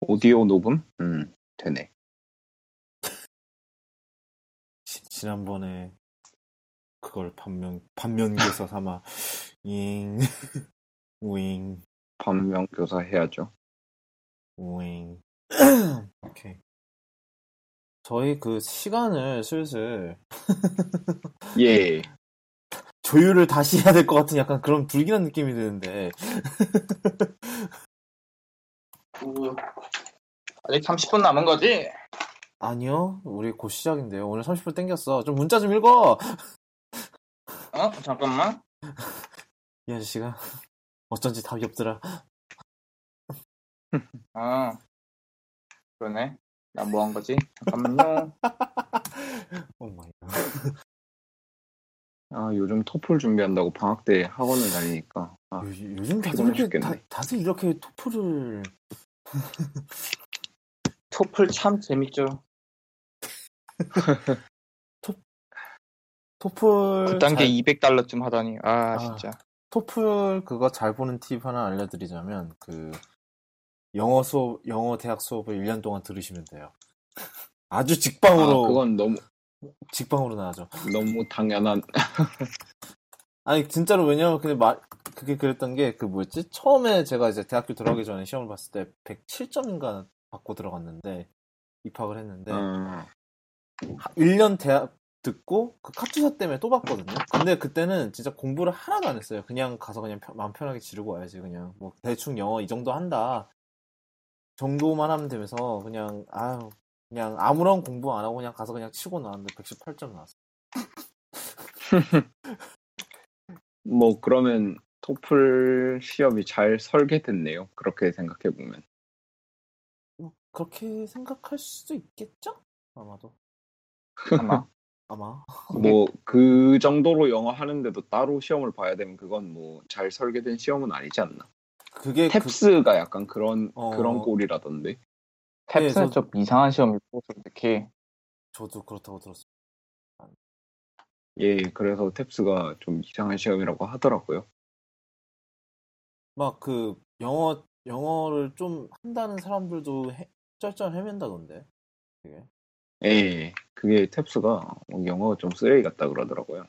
오디오 녹음? 음, 되네. 지, 지난번에 그걸 반면 반면교사 삼아 잉 우잉 반면교사 해야죠. 우잉 오케이 저희 그 시간을 슬슬 예. 조율을 다시 해야 될 것 같은 약간 그런 불길한 느낌이 드는데 그, 아직 30분 남은 거지? 아니요 우리 곧 시작인데요 오늘 30분 땡겼어 좀 문자 좀 읽어 어? 잠깐만. 이 아저씨가 어쩐지 답이 없더라 아, 그러네. 나 뭐 한 거지? 잠깐만요. Oh my God 아, 요즘 토플 준비한다고 방학 때 학원을 다니니까. 아, 요, 요즘 다들 이렇게 다. 다들 이렇게 토플을 토플 참 재밌죠. 토플 그 단계 잘- 200달러쯤 하다니. 아, 아. 진짜. 토플 그거 잘 보는 팁 하나 알려드리자면 그 영어 수업 영어 대학 수업을 1년 동안 들으시면 돼요. 아주 아, 직방으로 그건 너무, 직방으로 나가죠. 너무 당연한. 아니 진짜로 왜냐면 근데 말 그게 그랬던 게 그 뭐였지? 처음에 제가 이제 대학교 들어가기 전에 시험을 봤을 때 107점인가 받고 들어갔는데 입학을 했는데 어, 1년 대학 듣고 그 카투사 때문에 또 봤거든요. 근데 그때는 진짜 공부를 하나도 안 했어요. 그냥 가서 그냥 편- 마음 편하게 지르고 와야지 그냥 뭐 대충 영어 이 정도 한다 정도만 하면 되면서 그냥 아유 그냥 아무런 공부 안 하고 그냥 가서 그냥 치고 나왔는데 118점 나왔어. 뭐, 그러면 토플 시험이 잘 설계됐네요. 그렇게 생각해 보면. 뭐 그렇게 생각할 수도 있겠죠? 아마도 아마. 아마 뭐, 그 정도로 영어 하는데도 따로 시험을 봐야 되면 그건 뭐, 잘 설계된 시험은 아니지 않나. 그게 그- 탭스가 약간 그런, 어. 그런 꼴이라던데. 탭스는 저- 좀 이상한 시험이고, 솔직히. 저도 그렇다고 들었어요. 예, 그래서 탭스가 좀 이상한 시험이라고 하더라고요. 막 그 영어 영어를 좀 한다는 사람들도 해- 쩔쩔 헤맨다던데. 되게. 예, 그게 탭스가 영어가 좀 쓰레기 같다 그러더라고요.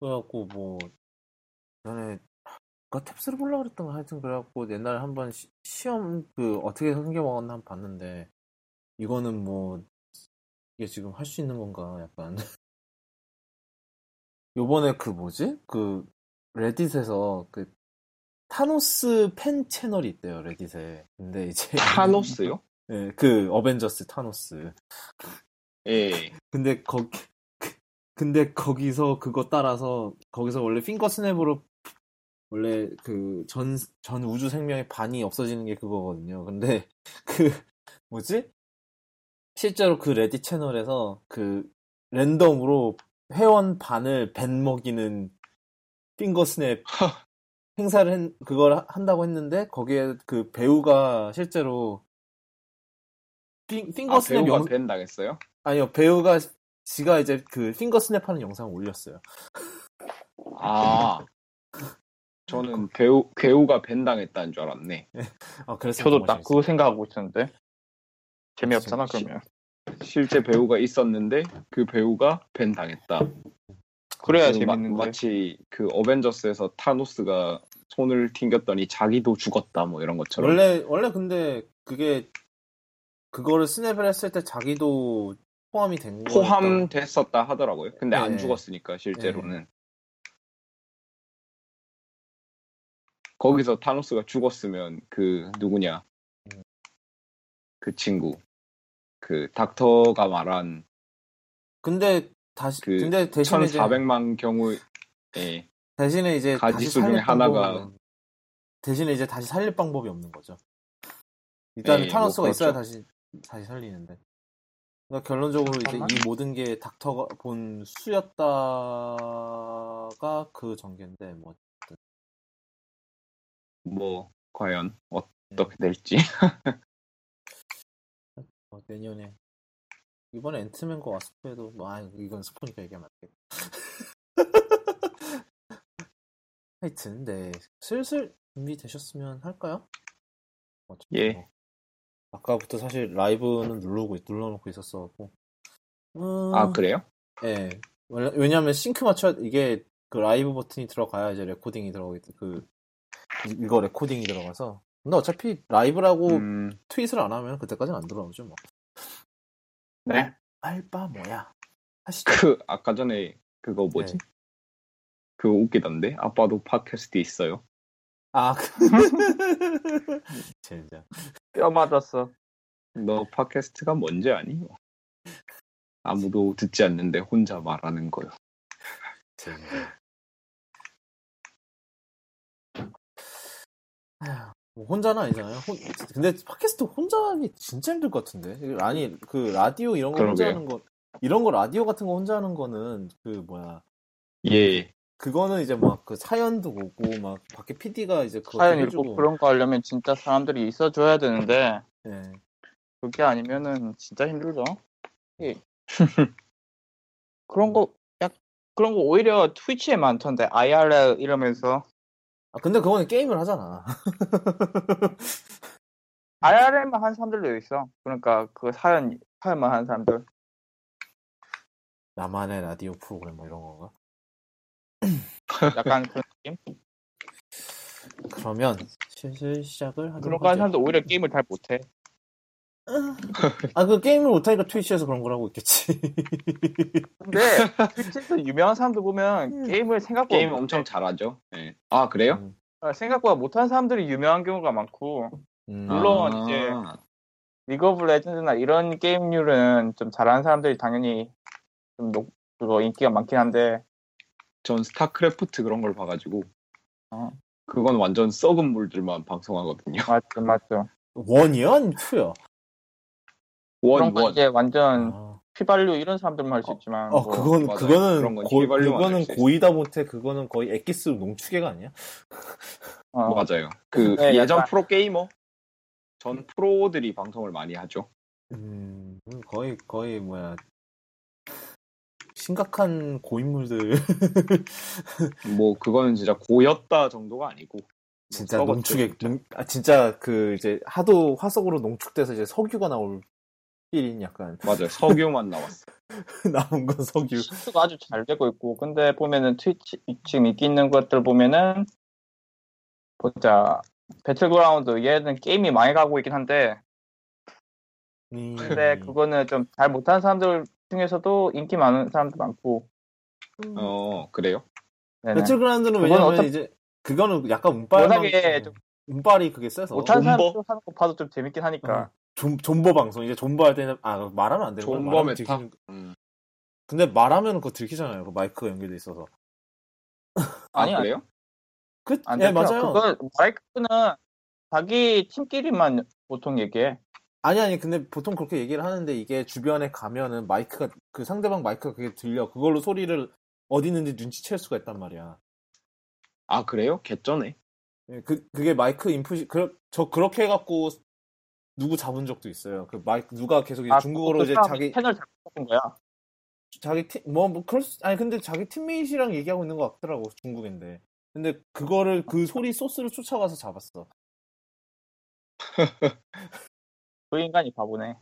그래갖고 뭐 전에 그 탭스를 보려고 그랬던 거 하여튼 그래갖고 옛날에 한번 시, 시험 그 어떻게 생겨먹었나 한번 봤는데 이거는 뭐 이게 지금 할 수 있는 건가 약간 요번에 그 뭐지 그 레딧에서 그 타노스 팬 채널이 있대요 레딧에 근데 이제 타노스요? 예, 그 어벤져스 타노스 예. 근데 거기 근데 거기서 그거 따라서 거기서 원래 finger snap으로 원래 그 전 전 우주 생명의 반이 없어지는 게 그거거든요. 근데 그 뭐지? 실제로 그 Reddit 채널에서 그 랜덤으로 회원 반을 ban 먹이는 finger snap 행사를 했- 그걸 하- 한다고 했는데 거기에 그 배우가 실제로 핑, 핑거 아, 스냅 배우가 영, 벤 당했어요? 아니요, 배우가 지가 이제 그 핑거 스냅하는 영상을 올렸어요. 아. 저는 배우, 배우가 벤 당했다는 줄 알았네. 아, 그래서 저도 딱. 그거 생각하고 있었는데. 재미없잖아, 시- 그러면. 실제 배우가 있었는데 그 배우가 벤 당했다. 그래야 그 마- 재밌는데. 마치 그 어벤져스에서 타노스가 손을 튕겼더니 자기도 죽었다 뭐 이런 것처럼. 원래 원래 근데 그게 그거를 스냅을 했을 때 자기도 포함이 된 거였다고. 포함됐었다 하더라고요. 근데 안 네. 죽었으니까 실제로는. 거기서 타노스가 죽었으면 그 누구냐 음. 그 친구 그 닥터가 말한 근데 다시 그 근데 대신에 이제 1400만 경우에 대신에 이제 가지수 중에 하나가- 대신에 이제 다시 살릴 방법이 없는 거죠. 일단 네, 타노스가 뭐 있어야 그렇죠. 다시 다시 살리는데. 그러니까 결론적으로 이제 잠깐만. 이 모든 게 닥터가 본 수였다가 그 전개인데 뭐 뭐 과연 어떻게 될지 어, 내년에 이번에 앤트맨과 와스프에도 뭐 아, 이건 스포니까 얘기하면 안 되겠다. 하여튼 네 슬슬 준비되셨으면 할까요? 어차피 예. 뭐. 아까부터 사실 라이브는 누르고 있- 눌러놓고 있었어갖고. 음, 아 그래요? 예. 왜냐- 왜냐하면 싱크 맞춰 이게 그 라이브 버튼이 들어가야 이제 recording이 들어가겠 그 이- 이거 recording이 들어가서. 근데 어차피 라이브라고 음, tweet을 안 하면 그때까지는 안 들어오죠 뭐. 네. 알바 뭐야? 하시죠. 그 아까 전에 그거 뭐지? 네. 그거 웃기던데 아빠도 팟캐스트 있어요. 아, 그... 진짜. 뼈 맞았어. 너 팟캐스트가 뭔지 아니? 아무도 듣지 않는데 혼자 말하는 거요. 진짜. 뭐 혼자는 아니잖아요. 혼- 근데 팟캐스트 혼자 하기 진짜 힘들 것 같은데. 아니, 그 라디오 이런 거 혼자 그러게요. 하는 거, 이런 거 라디오 같은 거 혼자 하는 거는 그 뭐야. 예. 그거는 이제 막 그 사연도 보고 막 밖에 PD가 이제 그거 사연. 읽고 그런 거 하려면 진짜 사람들이 있어줘야 되는데 예. 그게 아니면은 진짜 힘들죠. 예. 그런 거, 약 그런 거 오히려 트위치에 많던데 IRL 이러면서 아 근데 그거는 게임을 하잖아. IRL만 한 사람들도 있어. 그러니까 그 사연 사연만 하는 사람들. 나만의 라디오 프로그램 뭐 이런 건가? 약간 그런 느낌. 그러면 슬슬 시작을 하도록 그런 하죠. 사람들 오히려 게임을 잘 못해. 아, 그 게임을 못하니까 트위치에서 그런 걸 하고 있겠지. 근데 트위치에서 유명한 사람들 보면 게임을 생각보다 게임 못해. 엄청 잘하죠. 예. 아 그래요? 음, 어, 생각보다 못하는 사람들이 유명한 경우가 많고 음. 물론 아, 이제 리그 오브 레전드나 이런 게임류는 좀 잘하는 사람들이 당연히 좀 높, 그거 인기가 많긴 한데 전 스타크래프트 그런 걸 봐가지고 어. 그건 완전 썩은 물들만 방송하거든요. 맞죠 맞죠 one이야? 아니면 two야? 그런 one건 원. 이제 완전 아, 휘발유 이런 사람들만 할수 어, 있지만 어, 뭐 그건, 맞아요. 그거는, 그런 건 고, 휘발유만 그거는 할수. 고이다 못해, 그거는 거의 엑기스 농축액 아니야? 어, 맞아요. 그 네, 예전 약간- 프로 게이머 전 프로들이 방송을 많이 하죠. 음, 거의, 거의, 뭐야. 심각한 고인물들. 뭐 그거는 진짜 고였다 정도가 아니고 진짜 농축액. 농- 아, 진짜 그, 이제, 하도 화석으로 농축돼서 이제 석유가 나올 필인 약간, 맞아요. 석유만 나왔어. 나온 건 석유. 시트가 아주 잘 되고 있고 근데 보면은 트위치 지금 인기 있는 것들 보면은 보자 배틀그라운드 얘는 게임이 많이 가고 있긴 한데 음, 근데 그거는 좀 잘 못하는 사람들 중에서도 인기 많은 사람도 많고 어 그래요? 네네. 배틀그라운드는 왜냐면 어차피- 이제, 그거는 약간 운빨. 워낙에 좀 운빨이 그게 세서. 못하는? 사람들 하는 거 봐도 좀 재밌긴 하니까 존, 존버 방송. 이제 존버 할 때는, 아, 말하면 안 되는 거야. 존버 말하면 meta? 들키는- 음. 근데 말하면 그거 들키잖아요. 그 마이크가 연결돼 있어서. 아 아니, 그래요? 그, 안 예, 돼. 맞아요. 그거 마이크는 자기 팀끼리만 보통 얘기해. 아니, 아니, 근데 보통 그렇게 얘기를 하는데 이게 주변에 가면은 마이크가, 그 상대방 마이크가 그게 들려. 그걸로 소리를 어디 있는지 눈치챌 수가 있단 말이야. 아 그래요? 개쩌네. 예, 그, 그게 마이크 인풋이, 그, 저 그렇게 해갖고 누구 잡은 적도 있어요. 그 마이크, 누가 계속 이제 아, 중국어로 그 이제 자기, 채널 잘못 잡은 거야. 자기 팀, 뭐, 뭐, 그럴 수, 아니, 근데 자기 팀메이트랑 얘기하고 있는 것 같더라고, 중국인데. 근데 그거를, 그 소리 소스를 쫓아가서 잡았어. 그 인간이 바보네.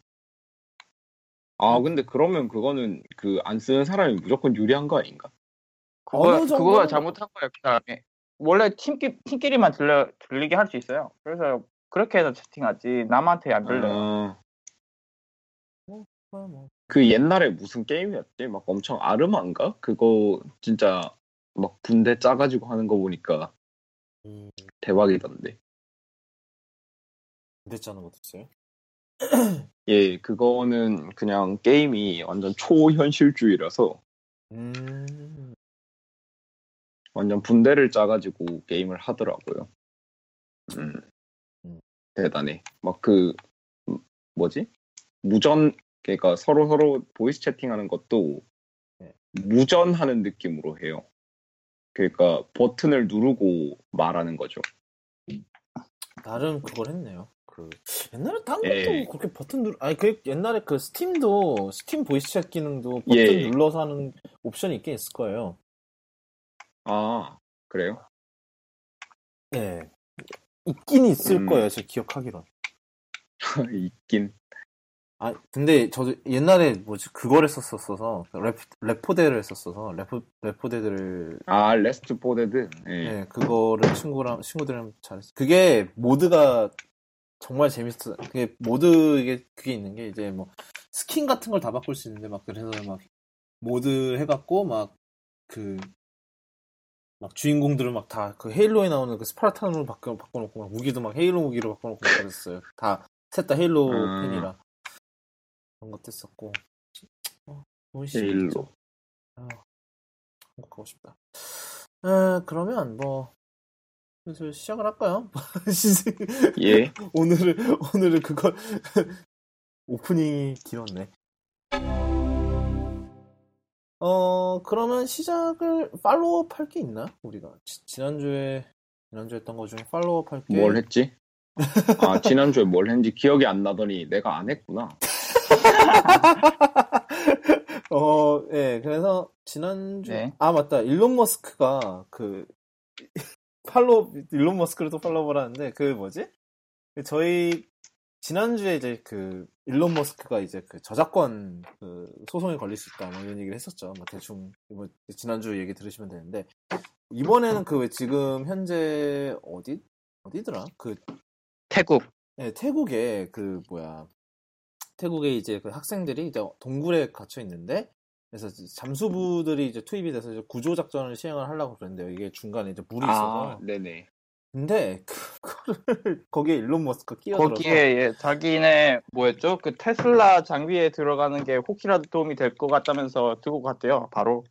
아 근데 그러면 그거는 그 안 쓰는 사람이 무조건 유리한 거 아닌가? 그거 어느 정도는- 그거가 잘못한 거야. 그 사람이. 원래 팀끼 팀끼리만 들려 들리게 할 수 있어요. 그래서 그렇게 해서 채팅하지 남한테 안 들려. 요 뭐. 그 옛날에 무슨 게임이었지? 막 엄청 아르마인가? 그거 진짜 막 군대 짜가지고 하는 거 보니까 음, 대박이던데. 근데 짜는 것도 있어요? 예, 그거는 그냥 게임이 완전 초현실주의라서 음, 완전 분대를 짜가지고 게임을 하더라고요. 음, 음. 대단해. 막 그 뭐지? 무전 그러니까 서로 서로 voice 채팅하는 것도 네. 무전하는 느낌으로 해요. 그러니까 버튼을 누르고 말하는 거죠. 나름 그걸 했네요. 그, 옛날에 딴 것도 예. 그렇게 버튼 누르, 아니, 그, 옛날에 그 스팀도, 스팀 voice chat 기능도 버튼 예. 눌러서 하는 옵션이 있긴 있을 거예요. 아 그래요? 예. 있긴 있을 음. 거예요, 제 기억하기론. 있긴. 아, 근데 저도 옛날에 뭐지, 그걸 했었었어서, 래프, 레포데를 했었어서, 레포, 레포데드를, 아, Left 4 Dead. 예. 예, 그거를 친구랑, 친구들이랑 잘했어. 그게, mod가 정말 재밌어. 그게, mod, 이게, 그게 있는 게, 이제 뭐, 스킨 같은 걸 다 바꿀 수 있는데, 막, 그래서 막, 모드 해갖고, 막, 그, 막 주인공들을 막 다 그 헤일로에 나오는 그 스파르탄으로 바꿔, 바꿔놓고, 막 무기도 막 헤일로 무기로 바꿔놓고 막 그랬어요. 다, 셋 다 헤일로 음. 팬이라. 그런 것도 했었고. 어, 헤일로. 아, 한국 가고 싶다. 아, 그러면 뭐, 슬슬 시작을 할까요? 예. 오늘은, 오늘은 그걸, 오프닝이 길었네. 어, 그러면 시작을 팔로우업 할 게 있나? 우리가. 지, 지난주에, 지난주에 했던 거 중에 팔로우업 할 게. 뭘 했지? 아, 지난주에 뭘 했는지 기억이 안 나더니 내가 안 했구나. 어, 예, 그래서 지난주 네. 아 맞다 일론 머스크가 그 팔로 일론 머스크를 또 팔로우를 하는데 그 뭐지? 저희 지난주에 이제 그 일론 머스크가 이제 그 저작권 그 소송에 걸릴 수 있다 뭐 이런 얘기를 했었죠. 뭐 대충 뭐 지난주 얘기 들으시면 되는데 이번에는 그 왜 지금 현재 어디 어디더라? 그 태국. 네, 태국에 그 뭐야 태국에 이제 그 학생들이 이제 동굴에 갇혀 있는데 그래서 잠수부들이 이제 투입이 돼서 이제 구조 작전을 시행을 하려고 그랬는데요. 이게 중간에 이제 물이 아, 있어서 네네. 근데 그거를 거기에 일론 머스크가 끼어들어서 거기에 예, 자기네 뭐였죠? 그 테슬라 장비에 들어가는 게 혹시라도 도움이 될 것 같다면서 들고 갔대요. 바로.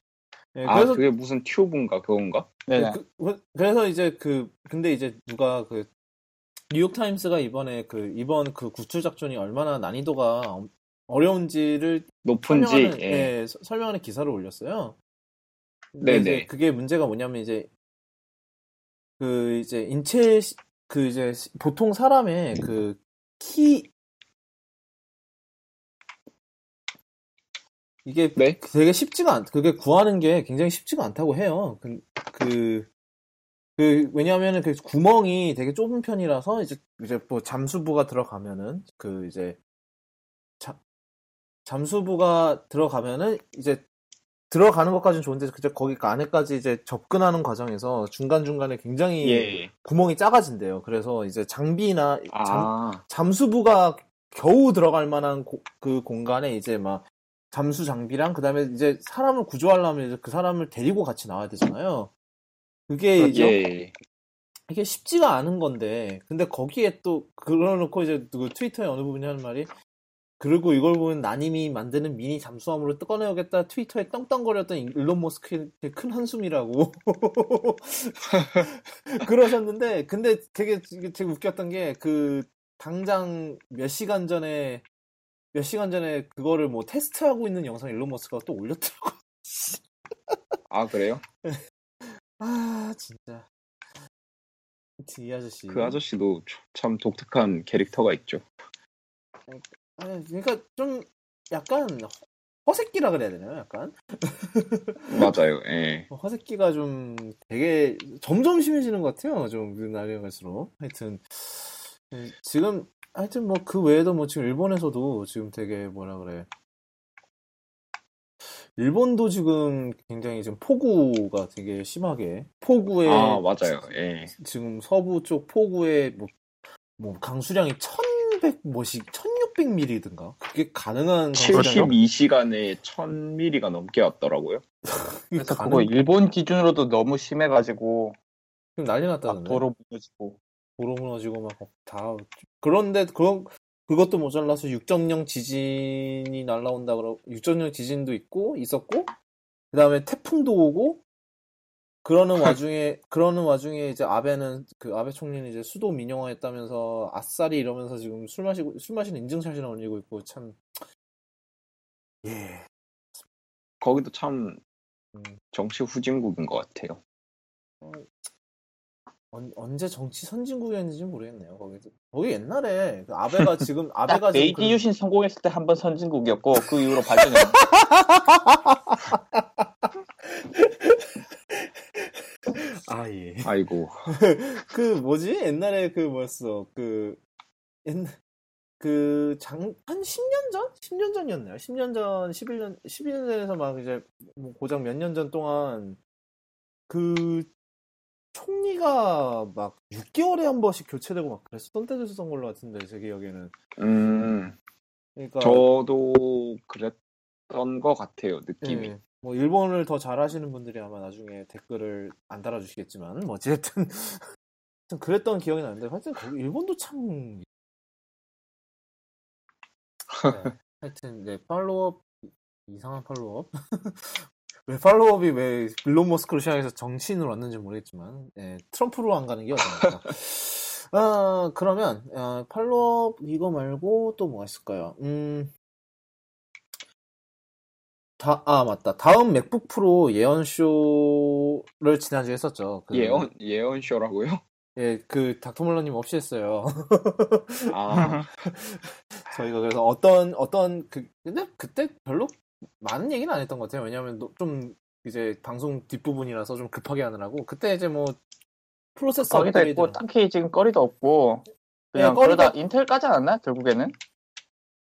예, 아, 그래서 그게 무슨 튜브인가 그건가? 네. 그, 래서 이제 그 근데 이제 누가 그 뉴욕 타임스가 이번에 그 이번 그 구출 작전이 얼마나 난이도가 엄- 어려운지를 높은지. 설명하는, 예. 예, 서- 설명하는 기사를 올렸어요. 네네. 이제 그게 문제가 뭐냐면 이제 그 이제 인체 시- 그 이제 시- 보통 사람의 그 키 이게 네? 되게 쉽지가 않, 그게 구하는 게 굉장히 쉽지가 않다고 해요. 그, 그, 그, 왜냐하면은 그 구멍이 되게 좁은 편이라서 이제, 이제 뭐 잠수부가 들어가면은 그 이제, 자, 잠수부가 들어가면은 이제 들어가는 것까지는 좋은데 그저 거기 안에까지 이제 접근하는 과정에서 중간 중간에 굉장히 예. 구멍이 작아진대요. 그래서 이제 장비나 잠, 아, 잠 수부가 겨우 들어갈 만한 고- 그 공간에 이제 막 잠수 장비랑 그다음에 이제 사람을 구조하려면 이제 그 사람을 데리고 같이 나와야 되잖아요. 그게 이제 예. 이게 쉽지가 않은 건데 근데 거기에 또 그러놓고 이제 그 트위터에 어느 부분이 하는 말이 그리고 이걸 보면 나님이 만드는 미니 잠수함으로 꺼내오겠다 트위터에 떵떵거렸던 일론 머스크의 큰 한숨이라고 그러셨는데 근데 되게 되게 웃겼던 게 그 당장 몇 시간 전에 몇 시간 전에 그거를 뭐 테스트하고 있는 영상 일론 머스크가 또 올렸더라고. 아, 그래요? 아 진짜 이 아저씨. 그 아저씨도 참 독특한 캐릭터가 있죠. 아니, 그러니까 좀 약간 허새끼라 그래야 되나요? 약간 맞아요. 예. 허새끼가 좀 되게 점점 심해지는 것 같아요. 좀 날이 갈수록 하여튼 예, 지금 하여튼 뭐 그 외에도 뭐 지금 일본에서도 지금 되게 뭐라 그래 일본도 지금 굉장히 지금 폭우가 되게 심하게 폭우에 아, 맞아요. 예. 지금 서부 쪽 폭우에 뭐, 뭐 강수량이 1100 뭐씩 1600mm든가 그게 가능한 강수량이 72시간에 1000ml가 넘게 왔더라고요. 그래서 그거 일본 기준으로도 너무 심해가지고 지금 난리 막 났다던데 도로 무너지고. 도로 무너지고 막 다 그런데 그런 그것도 모자라서 6.0 지진이 날라온다 그러고 6.0 지진도 있고 있었고 그 다음에 태풍도 오고 그러는 와중에 그러는 와중에 이제 아베는 그 아베 총리는 이제 수도 민영화했다면서 아싸리 이러면서 지금 술 마시고 술 마시는 인증샷이나 올리고 있고 참 예. 거기도 참 음, 정치 후진국인 것 같아요. 언, 언제 정치 선진국이었는지 모르겠네요. 거기도 거기 옛날에 그 아베가 지금 아베가 지금 메이지 그- 유신 성공했을 때 한 번 선진국이었고 그 이후로 발전했 아 예. 아이고. 그 뭐지? 옛날에 그 뭐였어? 그 옛날 그 장, 한 10년 전? 10년 전이었나요? 10년 전, 11년, 11년 전에서 막 이제 뭐 고작 몇 년 전 동안 그 총리가 막 6개월에 한 번씩 교체되고 막 그랬었던 때도 있었던 걸로 같은데 제 기억에는. 음, 그러니까 저도 그랬던 것 같아요, 느낌이. 예, 뭐 일본을 더 잘하시는 분들이 아마 나중에 댓글을 안 달아주시겠지만 뭐 어쨌든 그랬던 기억이 나는데 하여튼 일본도 참 네, 하여튼 네 팔로업 이상한 팔로업? 왜 팔로업이 왜 일론 머스크로 시작해서 정치인으로 왔는지 모르겠지만 예, 트럼프로 안 가는 게 어떤가 아 그러면 아, 팔로업 이거 말고 또 뭐가 있을까요? 음 다, 아, 맞다. 다음 맥북 프로 예언쇼를 지난주에 했었죠. 그, 예언, 예언쇼라고요? 예, 그, 닥터몰러님 없이 했어요. 아, 저희가 그래서 어떤, 어떤, 그, 근데 그때 별로 많은 얘기는 안 했던 것 같아요. 왜냐면 노- 좀, 이제 방송 뒷부분이라서 좀 급하게 하느라고. 그때 이제 뭐, 프로세서 거기다 있고. 딱히 지금 거리도 없고 그냥 네, 그러다 거리가- 인텔 까지 않았나 결국에는?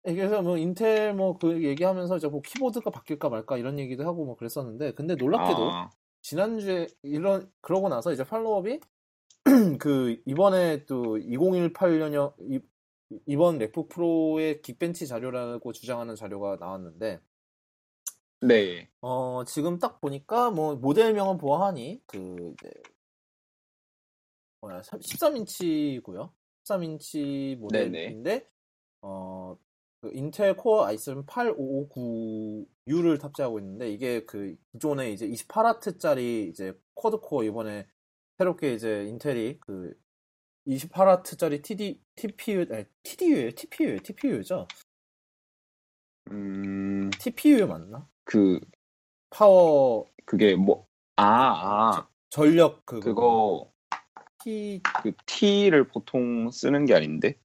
예, 그래서 뭐, 인텔 뭐, 그 얘기하면서 이제 뭐, 키보드가 바뀔까 말까 이런 얘기도 하고 뭐 그랬었는데, 근데 놀랍게도, 아, 지난주에 이런 그러고 나서 이제 팔로업이 그 이번에 또 2018년형 이번 맥북 프로의 긱벤치 자료라고 주장하는 자료가 나왔는데 네. 어 지금 딱 보니까 뭐 모델명은 보아하니 그 이제 뭐야 13인치고요. 13인치 모델인데 어 그 인텔 코어 i7 8559U를 탑재하고 있는데 이게 그 기존에 이제 28W짜리 이제 quad core 이번에 새롭게 이제 인텔이 그 28W짜리 TD TPU 아니 TDU예요 TPU예요 TPU죠? 음, TPU 맞나? 그, 파워 그게 뭐, 아, 아, 전력 그거. 그거, T 그 T를 보통 쓰는 게 아닌데?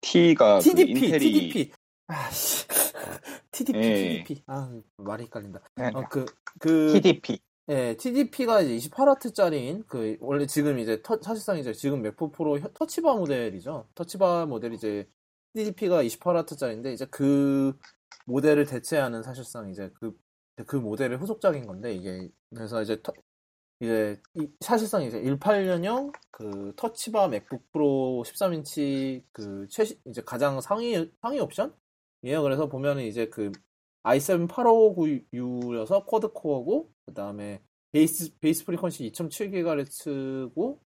T가 TDP 그 인텔이 TDP 아씨 TDP 예. TDP 아 말이 헷갈린다 네. 어그 그 TDP. 예, TDP가 이제 28W짜리인 그 원래 지금 이제 터- 사실상 이제 지금 맥북 프로 혀- 터치바 모델이죠. 터치바 모델이 이제 TDP가 28W짜리인데 이제 그 모델을 대체하는 사실상 이제 그 그 모델의 후속작인 건데 이게 그래서 이제 터- 이제 이- 사실상 이제 18년형 그 터치바 맥북 프로 13인치 그 최신 이제 가장 상위 상위 옵션? 예요. 그래서 보면은 이제 그 i7 8559U여서 quad core고 그다음에 base base frequency 2.7GHz고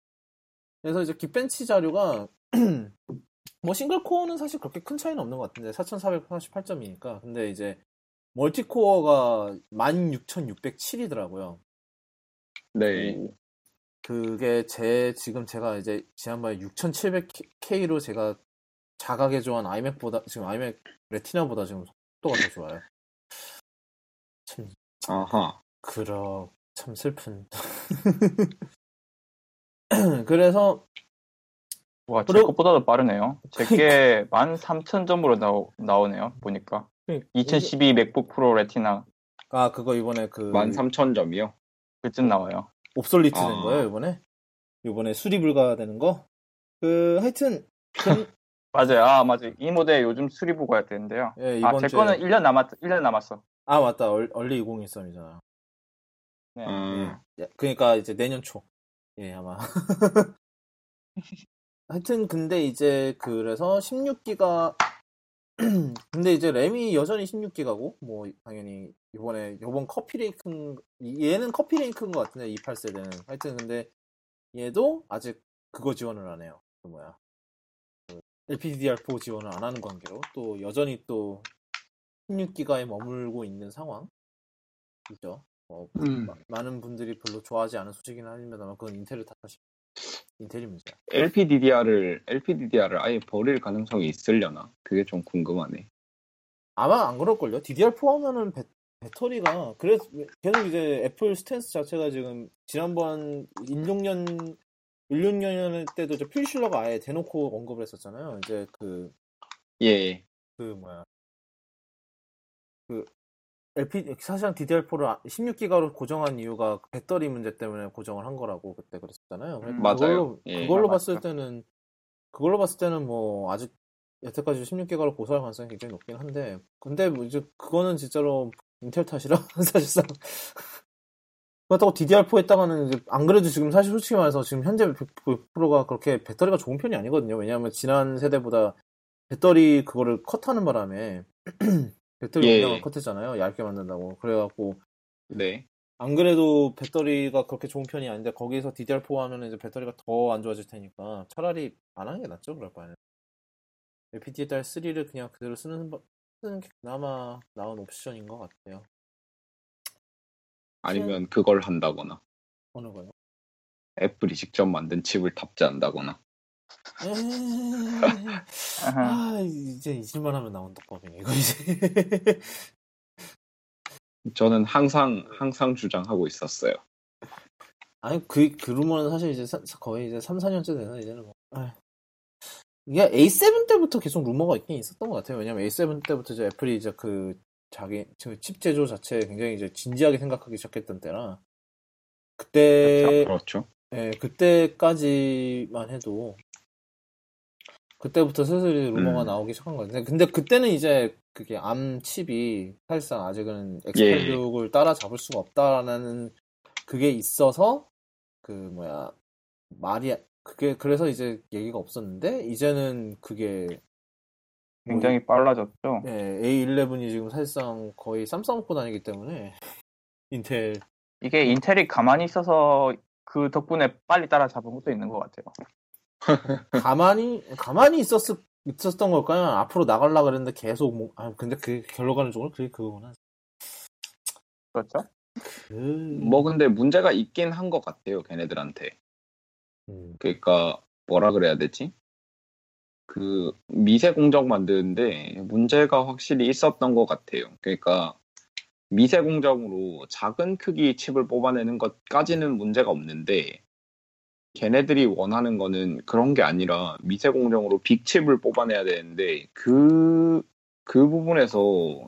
그래서 이제 긱벤치 자료가 뭐 single core는 사실 그렇게 큰 차이는 없는 것 같은데 4488점이니까 근데 이제 multi core가 16607이더라고요. 네. 그게 제 지금 제가 이제 지난번에 6700K로 제가 자가 개조한 아이맥보다 지금 아이맥 레티나보다 지금 속도가 더 좋아요. 참 아하. 그러 참 슬픈. 그래서 와, 제 그리고- 것보다도 빠르네요. 제게 13,000점으로 나오, 나오네요. 보니까. 2012 맥북 프로 레티나 아 그거 이번에 그 13,000점이요? 그쯤 나와요. 옵솔리트 된 아. 거예요 이번에 이번에 수리 불가되는 거. 그 하여튼 그, 맞아요. 아, 맞아요. 이 모델 요즘 수리 보고야 되는데요. 예, 아, 이번 제 주에 거는 1년 남았, 1년 남았어. 아 맞다 얼, 얼리 2013이잖아. 네. 음, 예, 그러니까 이제 내년 초. 예, 아마. 하여튼 근데 이제 그래서 16기가 근데 이제 램이 여전히 16기가고 뭐 당연히 이번에 이번 커피레이큰 얘는 커피레이크인 것 같은데 28세대는 하여튼 근데 얘도 아직 그거 지원을 안 해요. 그 뭐야 그 LPDDR4 지원을 안 하는 관계로 또 여전히 또 16기가에 머물고 있는 상황이죠. 뭐 음. 마- 많은 분들이 별로 좋아하지 않은 소식이긴 합니다만 그건 인텔을 탓하시 인텔이 문제야. LPDDR을, LPDDR을 아예 버릴 가능성이 있으려나? 그게 좀 궁금하네. 아마 안 그럴걸요. DDR4 하면은 배, 배터리가 그래서 계속 이제 애플 스탠스 자체가 지금 지난번 16년 16년 때도 저 필실러가 아예 대놓고 언급을 했었잖아요. 이제 그 예. 그 뭐야 그 LP 사실상 DDR4를 16기가로 고정한 이유가 배터리 문제 때문에 고정을 한 거라고 그때 그랬었잖아요. 음, 맞아요. 그걸로 예. 그걸로 아, 봤을 맞다. 때는 그걸로 봤을 때는 뭐 아직 여태까지 16기가를 고수할 가능성이 굉장히 높긴 한데 근데 뭐 이제 그거는 진짜로 인텔 탓이라 사실상 그렇다고 DDR4 했다가는 이제 안 그래도 지금 사실 솔직히 말해서 지금 현재 100%가 그렇게 배터리가 좋은 편이 아니거든요. 왜냐하면 지난 세대보다 배터리 그거를 컷하는 바람에 배터리 예. 용량을 컷했잖아요. 얇게 만든다고. 그래갖고 네. 안 그래도 배터리가 그렇게 좋은 편이 아닌데 거기서 DDR4 하면 이제 배터리가 더 안 좋아질 테니까 차라리 안 하는 게 낫죠. 그럴 바에는. LPDDR3를 그냥 그대로 쓰는, 바- 쓰는 게 그나마 나은 옵션인 것 같아요. 아니면 그걸 한다거나 어느 거요? 애플이 직접 만든 칩을 탑재한다거나. 아, 이제 잊을만 하면 나온 떡밥이네, 이거 이제. 저는 항상 항상 주장하고 있었어요. 아니, 그, 그 루머는 사실 이제 사- 거의 이제 3, 4년째 돼서 이제는 뭐. 아휴. 이게 A7 때부터 계속 루머가 있긴 있었던 것 같아요. 왜냐면 A7 때부터 이제 애플이 이제 그 자기 그칩 제조 자체에 굉장히 이제 진지하게 생각하기 시작했던 때라. 그때, 그렇죠. 예, 그때까지만 해도 그때부터 슬슬 루머가 음. 나오기 시작한 거예요. 근데 그때는 이제 그게 암 칩이 사실상 아직은 예. X86을 따라잡을 수가 없다라는 그게 있어서 그 뭐야 말이 그게 그래서 이제 얘기가 없었는데 이제는 그게 뭐 굉장히 빨라졌죠. 예, A11이 지금 사실상 거의 쌈싸 먹고 다니기 때문에 인텔 이게 인텔이 가만히 있어서 그 덕분에 빨리 따라잡은 것도 있는 것 같아요. 가만히 가만히 있었 있었던 걸까요? 앞으로 나가려 그랬는데 계속 뭐, 아 근데 그 결론가는 쪽으로 그게 그거구나. 그렇죠? 그 뭐 근데 문제가 있긴 한 것 같아요. 걔네들한테. 음, 그러니까 뭐라 그래야 되지? 그 미세 공정 만드는데 문제가 확실히 있었던 것 같아요. 그러니까 미세 공정으로 작은 크기 칩을 뽑아내는 것까지는 문제가 없는데 걔네들이 원하는 거는 그런 게 아니라 미세 공정으로 빅 칩을 뽑아내야 되는데 그, 그 부분에서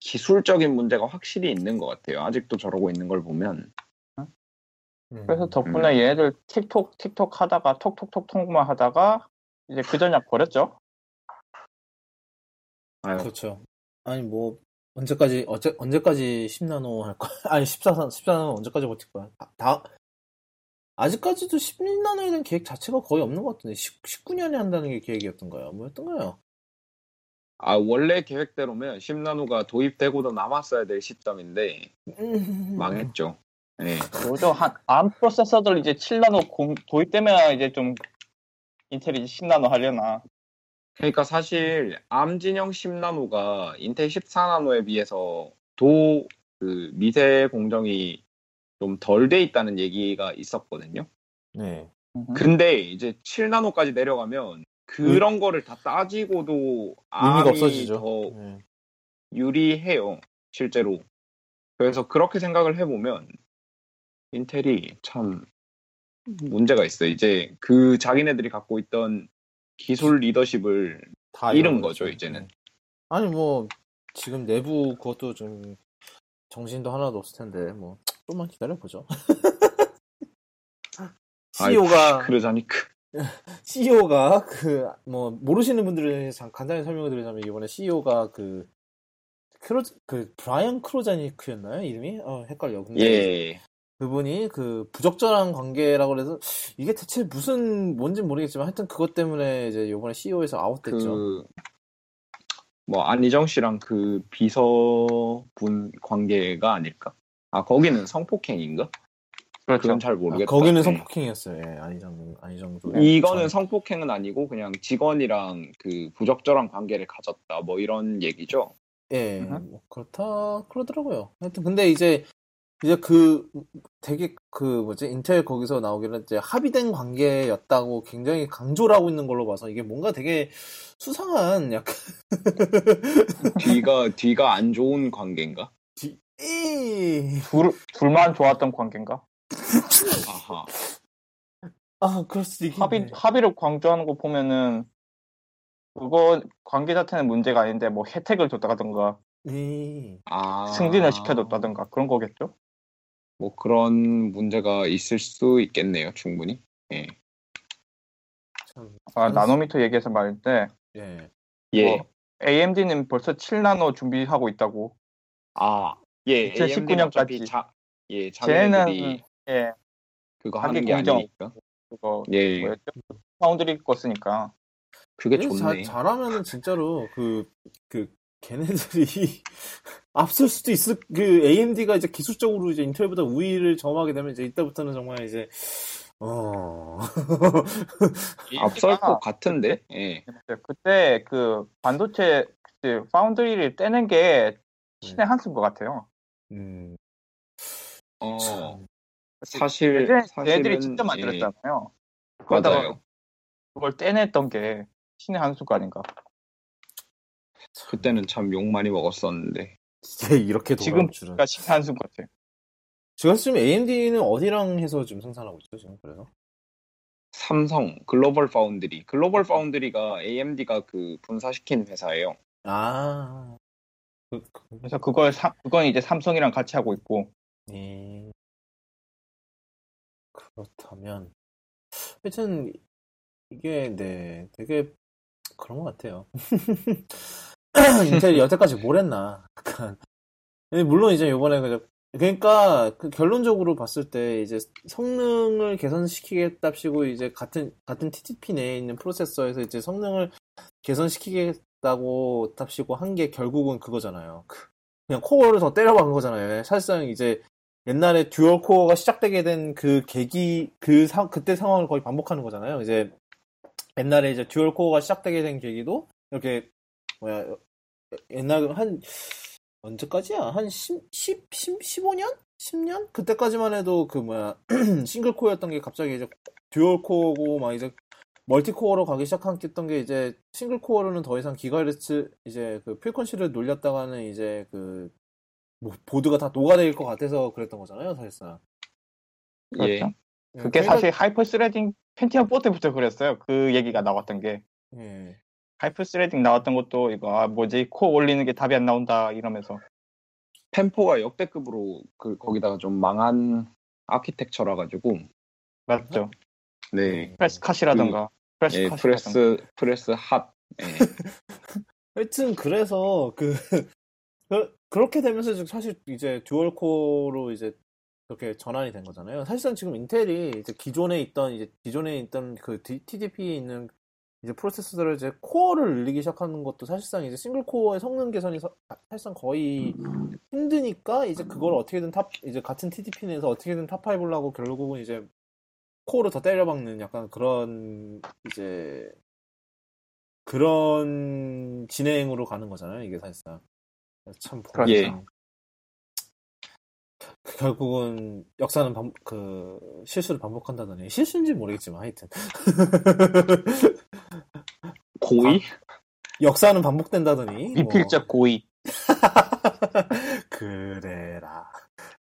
기술적인 문제가 확실히 있는 것 같아요. 아직도 저러고 있는 걸 보면. 음. 그래서 덕분에 얘네들 틱톡 틱톡 하다가 톡톡톡톡만 하다가 이제 그 전약 버렸죠. 아유, 그렇죠. 아니 뭐 언제까지 어제 언제까지 10나노 할 거야? 아니 14 14나노 언제까지 버틸 거야? 아, 다 아직까지도 10나노에 대한 계획 자체가 거의 없는 것 같은데 19, 19년에 한다는 게 계획이었던가요? 뭐였던가요? 아, 원래 계획대로면 10나노가 도입되고도 남았어야 될 시점인데 음. 망했죠. 네. 뭐죠? 한 암 프로세서들 이제 7나노 공, 도입되면 이제 좀 인텔이 이제 10나노 하려나. 그러니까 사실 암 진영 10나노가 인텔 14나노에 비해서 도 그 미세 공정이 좀 덜 돼 있다는 얘기가 있었거든요. 네. 음. 근데 이제 7나노까지 내려가면 그런 거를 다 따지고도 의미가 암이 없어지죠. 더 네. 유리해요. 실제로. 그래서 그렇게 생각을 해보면 인텔이 참 문제가 있어요. 이제 그 자기네들이 갖고 있던 기술 리더십을 다 잃은. 거죠, 이제는. 아니 뭐 지금 내부 그것도 좀 정신도 하나도 없을 텐데 뭐 좀만 기다려 보죠. CEO가 그러자니 그 CEO가 그 뭐 모르시는 분들을 간단히 설명을 드리자면 이번에 CEO가 그 크로 그 브라이언 크로자니크였나요 이름이? 어 헷갈려. 근데 예. 그분이 그 부적절한 관계라고 그래서 이게 대체 무슨 뭔지 모르겠지만 하여튼 그것 때문에 이제 이번에 CEO에서 아웃됐죠. 그, 뭐, 안희정 씨랑 그 비서분 관계가 아닐까? 아, 거기는 성폭행인가? 그렇죠. 그건 잘 아, 모르겠다. 거기는 네. 성폭행이었어요. 예, 안희정 안희정도. 이거는 성폭행은 아니고 그냥 직원이랑 그 부적절한 관계를 가졌다. 뭐 이런 얘기죠. 예. 뭐 그렇다 그러더라고요. 하여튼 근데 이제 이제 그 되게 그 뭐지 인텔 거기서 나오기는 이제 합의된 관계였다고 굉장히 강조를 하고 있는 걸로 봐서 이게 뭔가 되게 수상한 약간 뒤가 뒤가 안 좋은 관계인가? 이... 둘, 둘만 좋았던 관계인가? 아하. 아 그럴 수도 있겠네. 합의, 합의를 강조하는 거 보면은 그거 관계 자체는 문제가 아닌데 뭐 혜택을 줬다든가 이... 아. 승진을 시켜줬다든가 그런 거겠죠? 뭐 그런 문제가 있을 수 있겠네요, 충분히. 예. 참 아, 나노미터 얘기해서 말인데 예. 예. 뭐, AMD는 벌써 7나노 준비하고 있다고. 아, 예. 2019 AMD 는 어차피 년까지. 자, 예, 쟤는 예, 그거 하는 게 공정. 아니니까. 그거 예, 뭐였죠? 파운드리 거 쓰니까. 그게 좋네. 자- 잘하면은 진짜로 그, 그, 걔네들이 앞설 수도 있을, 그 AMD가 이제 기술적으로 이제 인텔보다 우위를 점하게 되면 이제 이때부터는 정말 이제, 어, 앞설 것 같은데. 예. 그때 그 반도체 그 파운드리를 떼는 게 신의 한수인 것 같아요. 음, 어, 참. 사실 사실은 얘네들이 직접 예, 만들었잖아요. 그러다가 맞아요. 그걸 떼냈던 게 신의 한수가 아닌가. 그때는 참 욕 많이 먹었었는데. 이게 이렇게 지금 줄은. 한수인 것 같아요. 지금 지금 AMD는 어디랑 해서 지금 생산하고 있죠, 지금 그래서? 삼성 글로벌 파운드리. 글로벌 파운드리가 AMD가 그 분사시킨 회사예요. 아, 그, 그, 그래서 그걸 사- 그건 이제 삼성이랑 같이 하고 있고 예. 그렇다면, 하여튼, 이게, 네, 되게, 그런 것 같아요. 인텔이 여태까지 뭘 했나. 물론 이제 요번에, 그, 그러니까, 그 결론적으로 봤을 때, 이제 성능을 개선시키겠답시고, 이제 같은, 같은 TDP 내에 있는 프로세서에서 이제 성능을 개선시키겠다고 답시고 한 게 결국은 그거잖아요. 그- 그냥 코어를 더 때려박은 거잖아요. 사실상 이제 옛날에 dual core가 시작되게 된 그 계기, 그 상, 그때 상황을 거의 반복하는 거잖아요. 이제 옛날에 이제 dual core가 시작되게 된 계기도 이렇게, 뭐야, 옛날, 한, 언제까지야? 한 10, 10, 10 15년? 10년? 그때까지만 해도 그 뭐야, single core였던 게 갑자기 이제 dual core고 막 이제 multi core로 가기 시작했던 게 이제 single core로는 더 이상 기가헤르츠 이제 그 frequency를 늘렸다가는 이제 그 뭐 보드가 다 녹아내릴 것 같아서 그랬던 거잖아요, 사실상. 예. 그렇죠. 예, 그게 그러니까- 사실 hyper threading 펜티엄 4 때부터 그랬어요. 그 얘기가 나왔던 게 예. hyper threading 나왔던 것도 이거 아, 뭐지 코어 올리는 게 답이 안 나온다 이러면서 펜포가 역대급으로 그 거기다가 좀 망한 아키텍처라 가지고 맞죠. 네. 프레스캇이라던가 프레스 예, 캇이라던가 프레스 프레스 핫. 예. 하여튼 그래서 그 그- 그렇게 되면서 지금 사실 이제 dual core로 이제 그렇게 전환이 된 거잖아요. 사실상 지금 인텔이 이제 기존에 있던 이제 기존에 있던 그 TDP에 있는 이제 프로세서들을 이제 코어를 늘리기 시작하는 것도 사실상 이제 single core의 성능 개선이 사, 사실상 거의 힘드니까 이제 그걸 어떻게든 탑 이제 같은 TDP 내에서 어떻게든 탑5 보려고 결국은 이제 코어를 더 때려박는 약간 그런 이제 그런 진행으로 가는 거잖아요, 이게 사실상. 참 그렇죠. 예. 결국은 역사는 반, 그 실수를 반복한다더니 실수인지 모르겠지만 하여튼 고의? 역사는 반복된다더니 뭐 미필적 고의 그래라.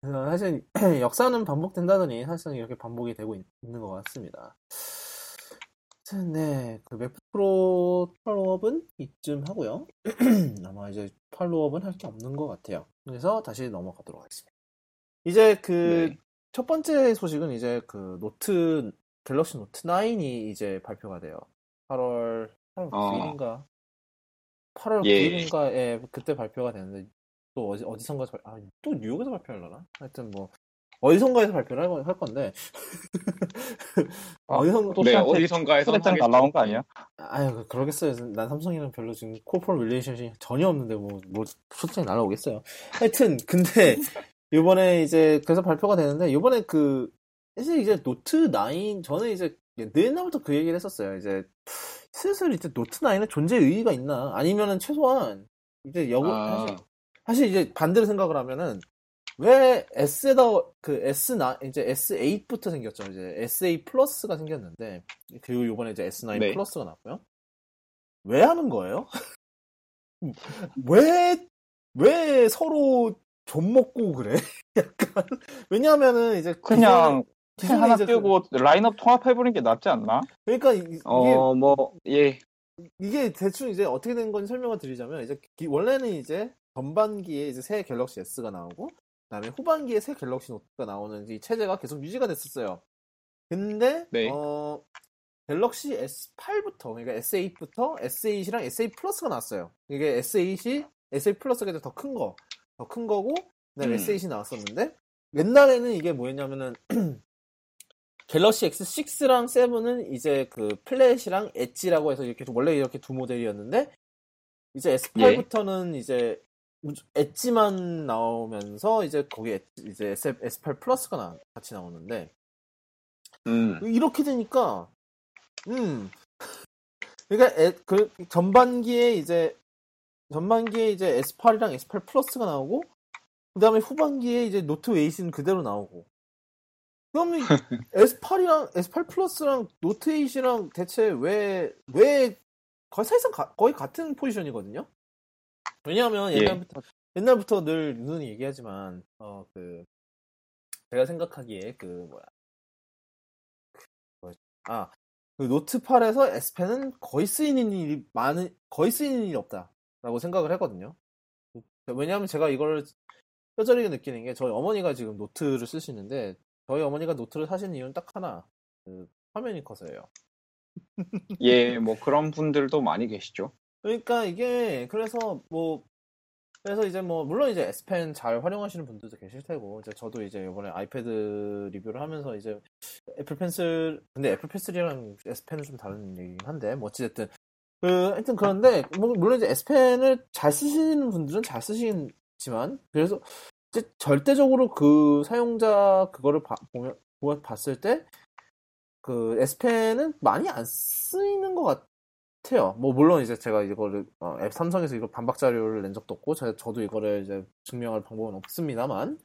사실 역사는 반복된다더니 사실상 이렇게 반복이 되고 있, 는 것 같습니다. 네, 그 맥북 프로 follow up은 이쯤 하고요. 아마 이제 follow up은 할 게 없는 것 같아요. 그래서 다시 넘어가도록 하겠습니다. 이제 그 네. 첫 번째 소식은 이제 그 노트 갤럭시 노트 9이 이제 발표가 돼요. 8월 8월 어. 9일인가? 8월 예. 9일인가에 그때 발표가 되는데 또 어디 어디선가 발- 아, 또 뉴욕에서 발표하려나? 하여튼 뭐 어디선가에서 발표를 할, 건- 할 건데 아, 어디선가 또 네, 시한테 어디선가에서 초대장 날라온 거 아니야? 아유 그- 그러겠어요. 난 삼성이랑 별로 지금 코퍼럴 릴레이션이 전혀 없는데 뭐뭐 초청이 날라오겠어요. 하여튼 근데 이번에 이제 그래서 발표가 되는데 이번에 그 사실 이제 노트 9 저는 이제 옛날부터 그 얘기를 했었어요. 이제 슬슬 이제 노트 9의 존재 의의가 있나? 아니면은 최소한 이제 여고 아. 사실, 사실 이제 반대로 생각을 하면은 왜 S에다 그 S9 이제 S8부터 생겼죠. 이제 S8 플러스가 생겼는데 그리고 이번에 이제 S9 네. 플러스가 나왔고요. 왜 하는 거예요? 왜, 왜 서로 좀 먹고 그래? 약간. 왜냐하면은 이제. 그냥 펜 하나 이제 그- 띄우고 라인업 통합해보는 게 낫지 않나? 그러니까 이- 이게, 어, 뭐, 예. 이게 대충 이제 어떻게 된 건지 설명을 드리자면 이제 기- 원래는 이제 전반기에 이제 새 갤럭시 S가 나오고 그다음에 후반기에 새 갤럭시 노트가 나오는 이 체제가 계속 유지가 됐었어요. 근데 네. 어 갤럭시 S8부터 그러니까 S8부터 S8이랑 S8 플러스가 나왔어요. 이게 S8이 S8 플러스가 이제 더 큰 거, 더 큰 거고 그다음에 음. S8이 나왔었는데 옛날에는 이게 뭐였냐면은 갤럭시 X6랑 7은 이제 그 플랫이랑 엣지라고 해서 이렇게 원래 이렇게 두 모델이었는데 이제 S8부터는 이제 우주- 엣지만 나오면서 이제 거기 이제 S8 플러스가 나- 같이 나오는데 음. 이렇게 되니까 음. 그러니까 에- 그 전반기에 이제 전반기에 이제 S8이랑 S8 플러스가 나오고 그다음에 후반기에 이제 노트 8은 그대로 나오고 그러면 S8이랑 S8 플러스랑 노트 8이랑 대체 왜 왜 거의 사실상 가- 거의 같은 포지션이거든요. 왜냐하면 예. 옛날부터 옛날부터 늘 누누이 얘기하지만 어 그 제가 생각하기에 그 뭐야 아, 그 노트 8에서 S펜은 거의 쓰이는 일이 많은, 거의 쓰이는 일이 없다라고 생각을 했거든요. 왜냐하면 제가 이걸 뼈저리게 느끼는 게 저희 어머니가 지금 노트를 쓰시는데 저희 어머니가 노트를 사시는 이유는 딱 하나, 그 화면이 커서예요. 예, 뭐 그런 분들도 많이 계시죠. 그러니까 이게 그래서 뭐 그래서 이제 뭐 물론 이제 S펜 잘 활용하시는 분들도 계실 테고 이제 저도 이제 이번에 아이패드 리뷰를 하면서 이제 애플 펜슬 근데 애플 펜슬이랑 S펜은 좀 다른 얘기긴 한데 뭐 어찌됐든 그 하여튼 그런데 뭐 물론 이제 S펜을 잘 쓰시는 분들은 잘 쓰시지만 그래서 이제 절대적으로 그 사용자 그거를 봐- 보면 보- 봤을 때 그 S펜은 많이 안 쓰이는 것 같아요. 뭐 물론 이제 제가 이거를 어, 앱 삼성에서 이거 반박 자료를 낸 적도 없고 저, 저도 이거를 이제 증명할 방법은 없습니다만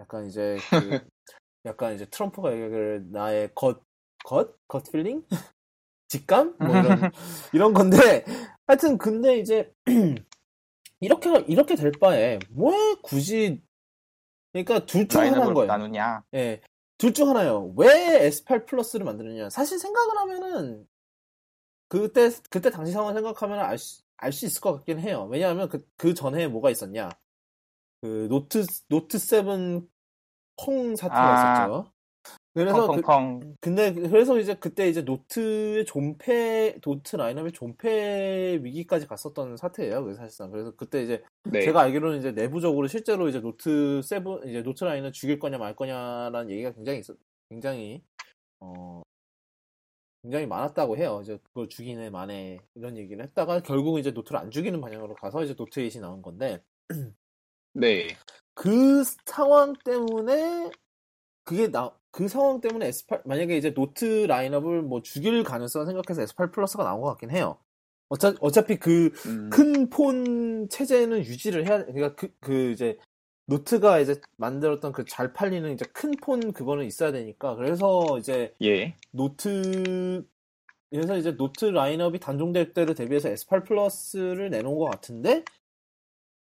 약간 이제 그 약간 이제 트럼프가 얘기를 나의 gut, gut? gut feeling? 직감? 뭐 이런, 이런 건데, 하여튼, 근데 이제, 이렇게, 이렇게 될 바에, 왜 굳이, 그러니까 둘 중 하나인 거예요. 나누냐? 예. 둘중 하나예요. 왜 S8 플러스를 만드느냐. 사실 생각을 하면은, 그때, 그때 당시 상황 생각하면 알 수, 알 수 있을 것 같긴 해요. 왜냐하면 그, 그 전에 뭐가 있었냐. 그, 노트, 노트 7콩 사태가 아. 있었죠. 그래서 그, 펑펑펑. 근데 그래서 이제 그때 이제 노트의 존폐, 노트 라인업의 존폐 위기까지 갔었던 사태예요. 그래서 사실상. 그래서 그때 이제 네. 제가 알기로는 이제 내부적으로 실제로 이제 노트 7 이제 노트 라인을 죽일 거냐 말 거냐라는 얘기가 굉장히 있었, 굉장히 어 굉장히 많았다고 해요. 이제 그걸 죽이네 마네 이런 얘기를 했다가 결국은 이제 노트를 안 죽이는 방향으로 가서 이제 노트 8이 나온 건데 네. 그 상황 때문에 그게 나 그 상황 때문에 S8 만약에 이제 노트 라인업을 뭐 죽일 가능성을 생각해서 S8 플러스가 나온 것 같긴 해요. 어차, 어차피 그 음, 큰폰 체제는 유지를 해야 그러니까 그, 그 이제 노트가 이제 만들었던 그 잘 팔리는 이제 큰 폰 그거는 있어야 되니까 그래서 이제 예. 노트 그래서 이제 노트 라인업이 단종될 때를 대비해서 S8 플러스를 내놓은 것 같은데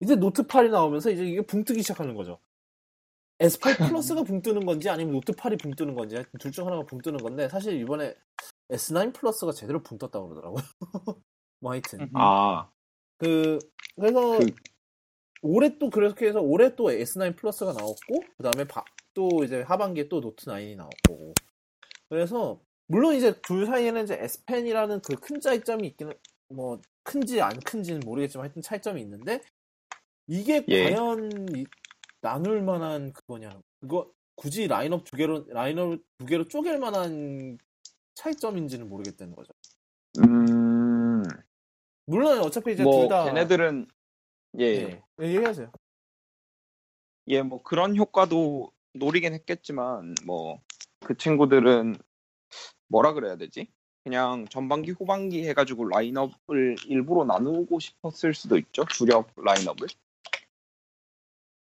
이제 노트 8이 나오면서 이제 이게 붕 뜨기 시작하는 거죠. S8 플러스가 붕 뜨는 건지 아니면 노트 8이 붕 뜨는 건지 둘 중 하나가 붕 뜨는 건데 사실 이번에 S9 플러스가 제대로 붕 떴다고 그러더라고요. 뭐 하여튼 아, 그 그래서 그- 올해 또 그렇게 해서 올해 또 S9 플러스가 나왔고 그 다음에 또 이제 하반기에 또 노트 9이 나왔고 그래서 물론 이제 둘 사이에는 이제 S 펜이라는 그 큰 차이점이 있기는 뭐 큰지 안 큰지는 모르겠지만 하여튼 차이점이 있는데 이게 예. 과연 이- 나눌 만한 그거냐 그거 굳이 라인업 두 개로 라인업 두 개로 쪼갤 만한 차이점인지는 모르겠다는 거죠. 음, 물론 어차피 이제 뭐 둘다 걔네들은 예, 예. 예, 얘기하세요. 예, 뭐 그런 효과도 노리긴 했겠지만 뭐 그 친구들은 뭐라 그래야 되지? 그냥 전반기 후반기 해가지고 라인업을 일부러 나누고 싶었을 수도 있죠. 주력 라인업을.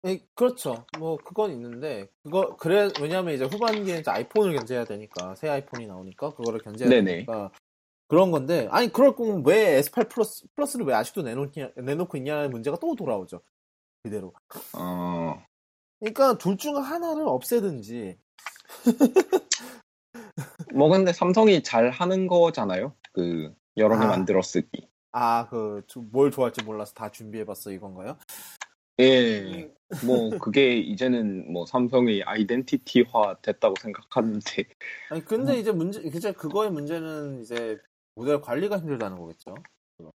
예, 그렇죠. 뭐 그건 있는데 그거 그래 왜냐면 이제 후반기에 이제 아이폰을 견제해야 되니까 새 아이폰이 나오니까 그거를 견제해야 네네. 되니까 그런 건데 아니 그럴 거면 왜 S8 플러스 플러스를 왜 아직도 내놓냐 내놓고 있냐는 문제가 또 돌아오죠. 그대로. 어, 그러니까 둘 중 하나를 없애든지 뭐 근데 삼성이 잘 하는 거잖아요. 그 여러 개 아. 만들어 쓰기. 아그 뭘 좋아할지 몰라서 다 준비해봤어 이건가요? 예. 뭐 그게 이제는 뭐 삼성의 아이덴티티화 됐다고 생각하는데 아니 근데 이제 문제 이제 그거의 문제는 이제 모델 관리가 힘들다는 거겠죠.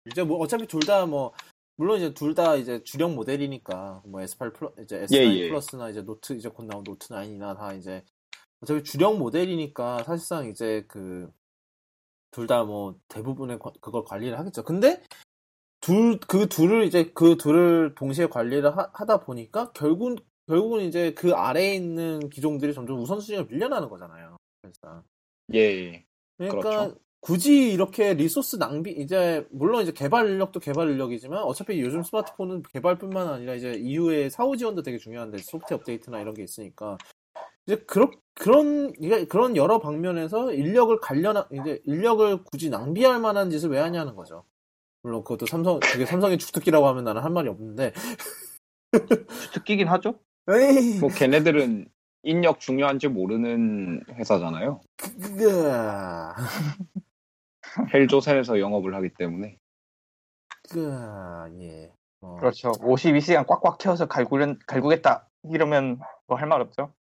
이제 뭐 어차피 둘 다 뭐 물론 이제 둘 다 이제 주력 모델이니까 뭐 S8 플러 이제 S9 예, 예. 플러스나 이제 노트 이제 곧 나온 노트 9이나 다 이제 어차피 주력 모델이니까 사실상 이제 그 둘 다 뭐 대부분의 과- 그걸 관리를 하겠죠. 근데 둘 그 둘을 이제 그 둘을 동시에 관리를 하, 다 보니까 결국 결국은 이제 그 아래에 있는 기종들이 점점 우선순위가 밀려나는 거잖아요. 사실상. 예. 그러니까 그렇죠. 굳이 이렇게 resource 낭비 이제 물론 이제 개발 인력도 개발 인력이지만 어차피 요즘 스마트폰은 개발뿐만 아니라 이제 이후에 사후 지원도 되게 중요한데 소프트웨어 업데이트나 이런 게 있으니까 이제 그런 그런 그런 여러 방면에서 인력을 관련 이제 인력을 굳이 낭비할 만한 짓을 왜 하냐는 거죠. 물론 그것도 삼성 그게 삼성의 주특기라고 하면 나는 할 말이 없는데 듣기긴 하죠. 에이 뭐 걔네들은 인력 중요한지 모르는 회사잖아요. 헬조선에서 영업을 하기 때문에 그가 예. 어. 그렇죠. 52시간 꽉꽉 채워서 갈구len, 갈구겠다. 이러면 뭐 할 말 없죠.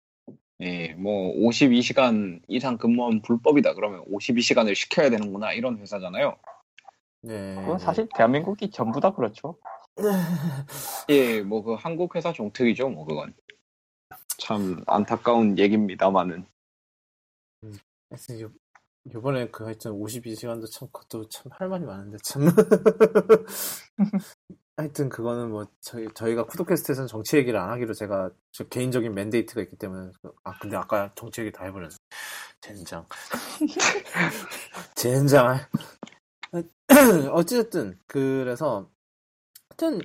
예, 뭐 52시간 이상 근무하면 불법이다. 그러면 52시간을 시켜야 되는구나 이런 회사잖아요. 네. 그건 사실 대한민국이 전부 다 그렇죠. 예, 뭐 그 한국 회사 종특이죠, 뭐 그건. 참 안타까운 얘기입니다만은. 하여튼 요, 요번에 그 하여튼 52시간도 참 그것도 참 할 말이 많은데 참 하여튼 그거는 뭐 저희 저희가 쿠도캐스트에서는 정치 얘기를 안 하기로 제가 저 개인적인 맨데이트가 있기 때문에 그- 아 근데 아까 정치 얘기 다 해버렸어 젠장 젠장 어쨌든 그래서 하여튼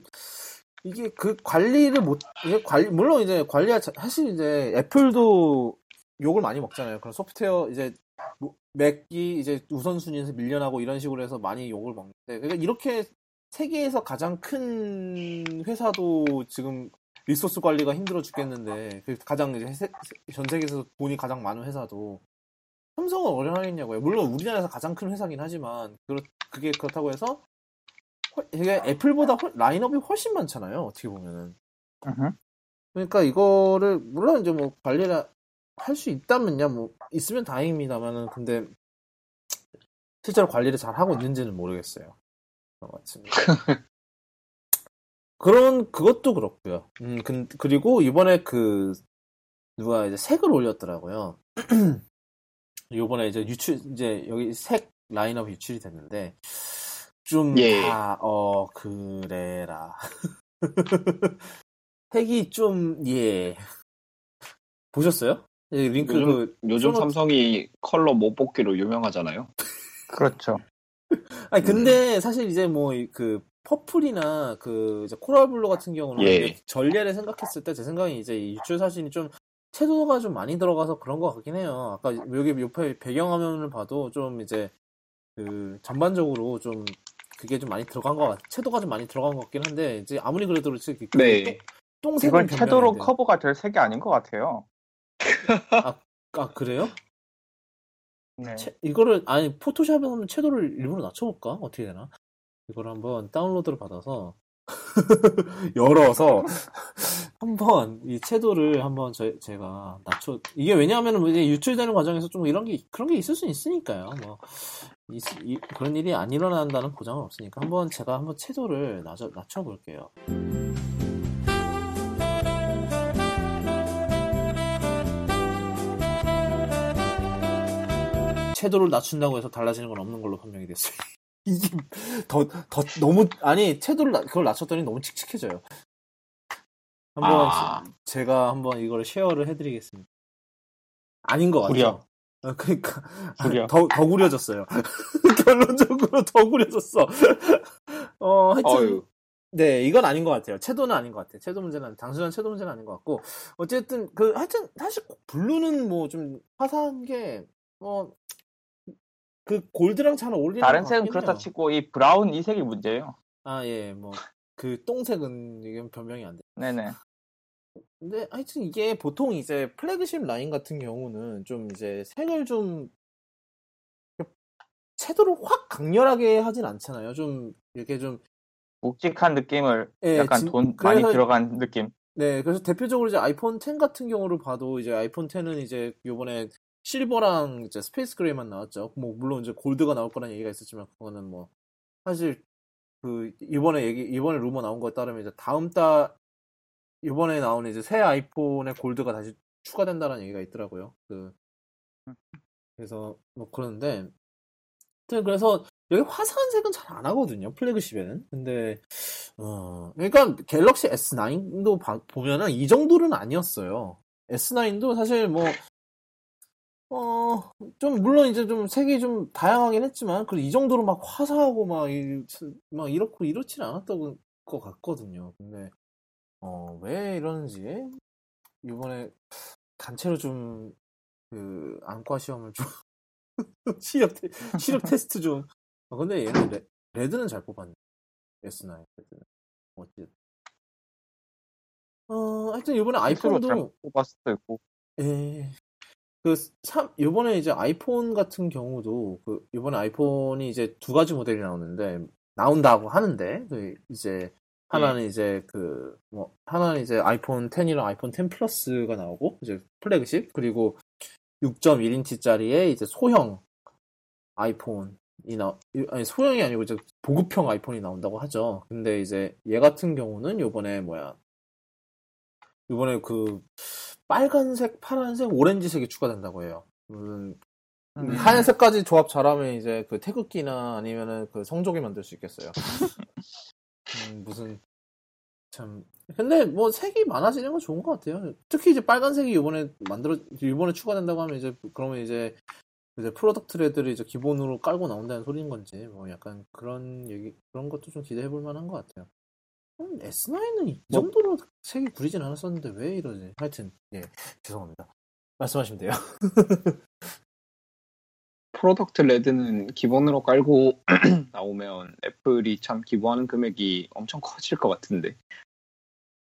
이게 그 관리를 못 이게 관리 물론 이제 관리가 자- 사실 이제 애플도 욕을 많이 먹잖아요. 그런 소프트웨어 이제 뭐- 맥이 이제 우선순위에서 밀려나고 이런 식으로 해서 많이 욕을 먹는데 그러니까 이렇게 세계에서 가장 큰 회사도 지금 리소스 관리가 힘들어 죽겠는데 그 가장 이제 세- 전 세계에서 돈이 가장 많은 회사도 삼성을 어려하겠냐고요. 물론 우리나라에서 가장 큰 회사긴 하지만 그렇, 그게 그렇다고 해서 훨- 이게 애플보다 훨- 라인업이 훨씬 많잖아요. 어떻게 보면은. 그러니까 이거를 물론 이제 뭐 관리를 할 수 있다면야 뭐 있으면 다행입니다만은 근데 실제로 관리를 잘 하고 있는지는 모르겠어요. 같습니다. 그런 그것도 그렇고요. 음 근- 그리고 이번에 그 누가 이제 색을 올렸더라고요. 이번에 이제 유출 이제 여기 색 라인업 유출이 됐는데 좀 예. 다어 그래라. 색이 좀 예. 보셨어요? 예, 링크 요즘- 그 요즘 show note- 삼성이 컬러 못 뽑기로 유명하잖아요. 그렇죠. 아니 근데 사실 이제 뭐 그 purple이나 그 이제 coral blue 같은 경우는 예. 전례를 생각했을 때 제 생각에 이제 이 유출 사진이 좀 채도가 좀 많이 들어가서 그런 것 같긴 해요. 아까 여기 옆에 배경화면을 봐도 좀 이제 그 전반적으로 좀 그게 좀 많이 들어간 것 같, 채도가 좀 많이 들어간 것 같긴 한데 이제 아무리 그래도 그렇지 그 네. 똥, 똥색은 이건 채도로 변명인데. 커버가 될 색이 아닌 것 같아요. 아 그래요? 네. 채- 이거를 아니 포토샵에 하면 채도를 일부러 낮춰볼까? 어떻게 되나? 이걸 한번 다운로드를 받아서 열어서 한번 이 채도를 한번 저, 제가 낮춰 이게 왜냐하면 이제 유출되는 과정에서 좀 이런 게 그런 게 있을 수 있으니까요. 뭐 있- 이- 그런 일이 안 일어난다는 보장은 없으니까 한번 제가 한번 채도를 낮춰 낮춰 볼게요. 채도를 낮춘다고 해서 달라지는 건 없는 걸로 판명이 됐어요. 이게 더, 더, 너무, 아니, 채도를, 낮- 그걸 낮췄더니 너무 칙칙해져요. 한번, 아. 제가 한번 이걸 쉐어를 해드리겠습니다. 아닌 것? 구려. 어, 그러니까, 아, 구려. 더, 더 구려졌어요. 결론적으로 더 구려졌어. 어, 하여튼, 어유. 네, 이건 아닌 것 같아요. 채도는 아닌 것 같아요. 채도 문제는, 단순한 채도 문제는 아닌 것 같고, 어쨌든, 그, 하여튼, 사실, blue는 뭐 좀 화사한 게, 뭐, 그 gold랑 잘 어울리는 다른 것 색은 그렇다. 치고 이 brown 이 색이 문제예요. 아, 예, 뭐, 그 똥색은 이건 변명이 안 돼. 네네. 근데 하여튼 이게 보통 이제 플래그십 라인 같은 경우는 좀 이제 색을 좀 채도를 확 강렬하게 하진 않잖아요. 좀 이렇게 좀 묵직한 느낌을 예, 약간 진- 돈 많이 그래서- 들어간 느낌. 네, 그래서 대표적으로 이제 아이폰 10 같은 경우를 봐도 이제 아이폰 10은 이제 요번에 silver랑 이제 space gray만 나왔죠. 뭐 물론 이제 gold가 나올 거라는 얘기가 있었지만 그거는 뭐 사실 그 이번에 얘기 이번에 루머 나온 거에 따르면 이제 다음 달 이번에 나오는 이제 새 아이폰에 gold가 다시 추가된다는 얘기가 있더라고요. 그 그래서 뭐 그러는데 그래서 여기 화사한 색은 잘 안 하거든요. 플래그십에는. 근데 어, 그러니까 갤럭시 S9도 보면은 이 정도는 아니었어요. S9도 사실 뭐, 어, 좀, 물론 이제 좀 색이 좀 다양하긴 했지만, 그이 정도로 막 화사하고 막, 이, 막 이렇고 이렇지는 않았던 것 같거든요. 근데, 어, 왜 이러는지, 이번에 단체로 좀, 그, 안과 시험을 좀, 시력, 테, 시력 테스트 좀, 아, 근데 얘는 레, red는 잘 뽑았네. S9 red는. 어쨌든. 어, 하여튼 이번에 아이폰도, 뽑았을 있고. 예. 그, 삼, 요번에 이제 아이폰 같은 경우도, 그, 요번에 아이폰이 이제 두 가지 모델이 나오는데, 나온다고 하는데, 그, 이제, 하나는 이제 그, 뭐, 하나는 이제 아이폰 10이랑 아이폰 10 플러스가 나오고, 이제 플래그십, 그리고 6.1인치짜리의 이제 소형 아이폰이 나, 아니, 소형이 아니고 이제 보급형 아이폰이 나온다고 하죠. 근데 이제 얘 같은 경우는 요번에 뭐야, 요번에 그, 빨간색, 파란색, 오렌지색이 추가된다고 해요. 음, 음. 하얀색까지 조합 잘하면 이제 그 태극기나 아니면은 그 성조기 만들 수 있겠어요. 음, 무슨 참 근데 뭐 색이 많아지는 건 좋은 것 같아요. 특히 이제 빨간색이 이번에 만들어 이번에 추가된다고 하면 이제 그러면 이제 이제 Product Red를 이제 기본으로 깔고 나온다는 소리인 건지 뭐 약간 그런 얘기 그런 것도 좀 기대해 볼 만한 것 같아요. 음, S9은 이 뭐- 정도로 색이 구리진 않았었는데 왜 이러지? 하여튼 예 죄송합니다. 말씀하시면 돼요. Product Red는 기본으로 깔고 나오면 애플이 참 기부하는 금액이 엄청 커질 것 같은데.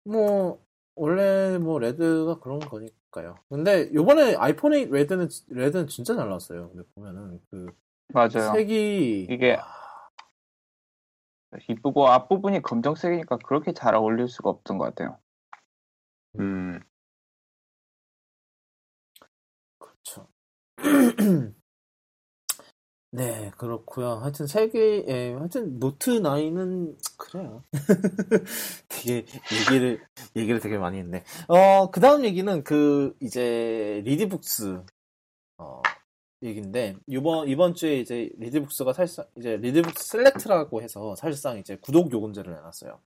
뭐 원래 뭐 레드가 그런 거니까요. 근데 요번에 아이폰 8 레드는 레드는 진짜 잘 나왔어요. 근데 보면은 그 맞아요. 색이 이게- 와, 이쁘고 앞부분이 검정색이니까 그렇게 잘 어울릴 수가 없던 것 같아요. 음, 그렇죠. 네, 그렇고요. 하여튼 색이 예, 하여튼 노트 9은 그래요. 되게 얘기를 얘기를 되게 많이 했네. 어, 그다음 얘기는 그 이제 리디북스 어 얘기인데 이번 이번 주에 이제 리디북스가 사실상 이제 리디북스 셀렉트라고 해서 사실상 이제 구독 요금제를 내놨어요.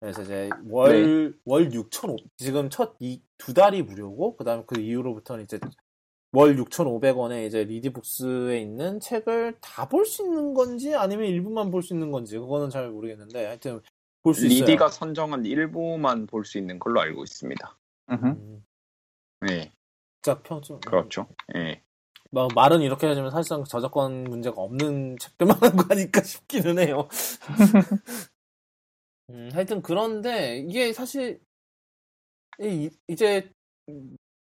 그래서 이제 월월6,500 지금 첫이두 달이 무료고 그다음 그 이후로부터는 이제 월 6,500원에 이제 리디북스에 있는 책을 다 볼 수 있는 건지 아니면 일부만 볼 수 있는 건지 그거는 잘 모르겠는데 하여튼 볼 수 있어요. 리디가 선정한 일부만 볼 수 있는 걸로 알고 있습니다. 음, 네, 진짜 평점 그렇죠. 예. 뭐 말은 이렇게 하지만 사실상 저작권 문제가 없는 책들만 한 거 아닐까 싶기는 해요. 음, 하여튼 그런데 이게 사실 이, 이제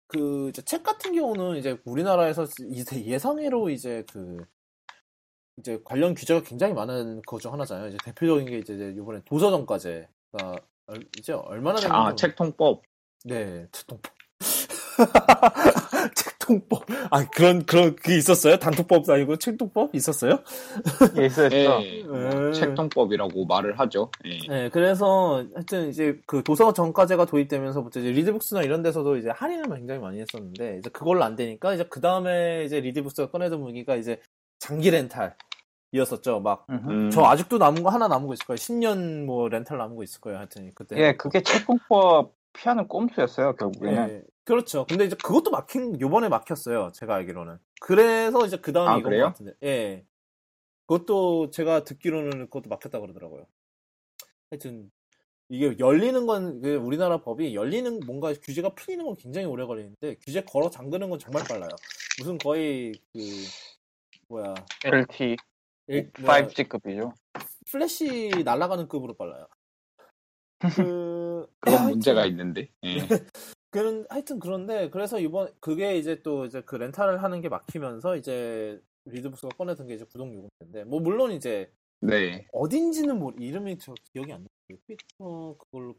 그 이제 책 같은 경우는 이제 우리나라에서 이제 예상외로 이제 그 이제 관련 규제가 굉장히 많은 것중 하나잖아요. 이제 대표적인 게 이제 이번에 도서정가제가 얼- 이제 얼마나 된 아, 건지 책통법. 네, 책통법. 책통법. 아, 그런, 그런, 그게 있었어요? 단톡법 아니고 책통법? 있었어요? 예, 있어, 있어. 예, 음. 뭐 책통법이라고 말을 하죠. 예. 네, 그래서, 하여튼 이제 그 도서 정가제가 도입되면서부터 이제 리드북스나 이런 데서도 이제 할인을 굉장히 많이 했었는데, 이제 그걸로 안 되니까, 이제 그 다음에 이제 리드북스가 꺼내던 무기가 이제 장기 렌탈 이었었죠. 막, 음흠. 음, 저 아직도 남은 거 하나 남은 거 있을 거예요. 10년 뭐 렌탈 남은 거 있을 거예요. 하여튼 그때. 예, 그게 채권법 피하는 꼼수였어요, 결국에는. 예, 그렇죠. 근데 이제 그것도 막힌, 요번에 막혔어요. 제가 알기로는. 그래서 이제 그 다음에 아, 이건? 것 같은데. 예. 그것도 제가 듣기로는 그것도 막혔다 그러더라고요. 하여튼, 이게 열리는 건, 그 우리나라 법이 열리는 뭔가 규제가 풀리는 건 굉장히 오래 걸리는데, 규제 걸어 잠그는 건 정말 빨라요. 무슨 거의, 그, 뭐야. LT 일- 뭐야, 5G급이죠. 플래시 날아가는 급으로 빨라요. 그, 하여튼- 문제가 있는데. 예. 그런 하여튼 그런데 그래서 이번 그게 이제 또 이제 그 렌탈을 하는 게 막히면서 이제 리디북스가 꺼내던 게 이제 구독 요금제인데 뭐 물론 이제 네. 어딘지는 뭐 이름이 저 기억이 안 나요. 트위터 그걸로.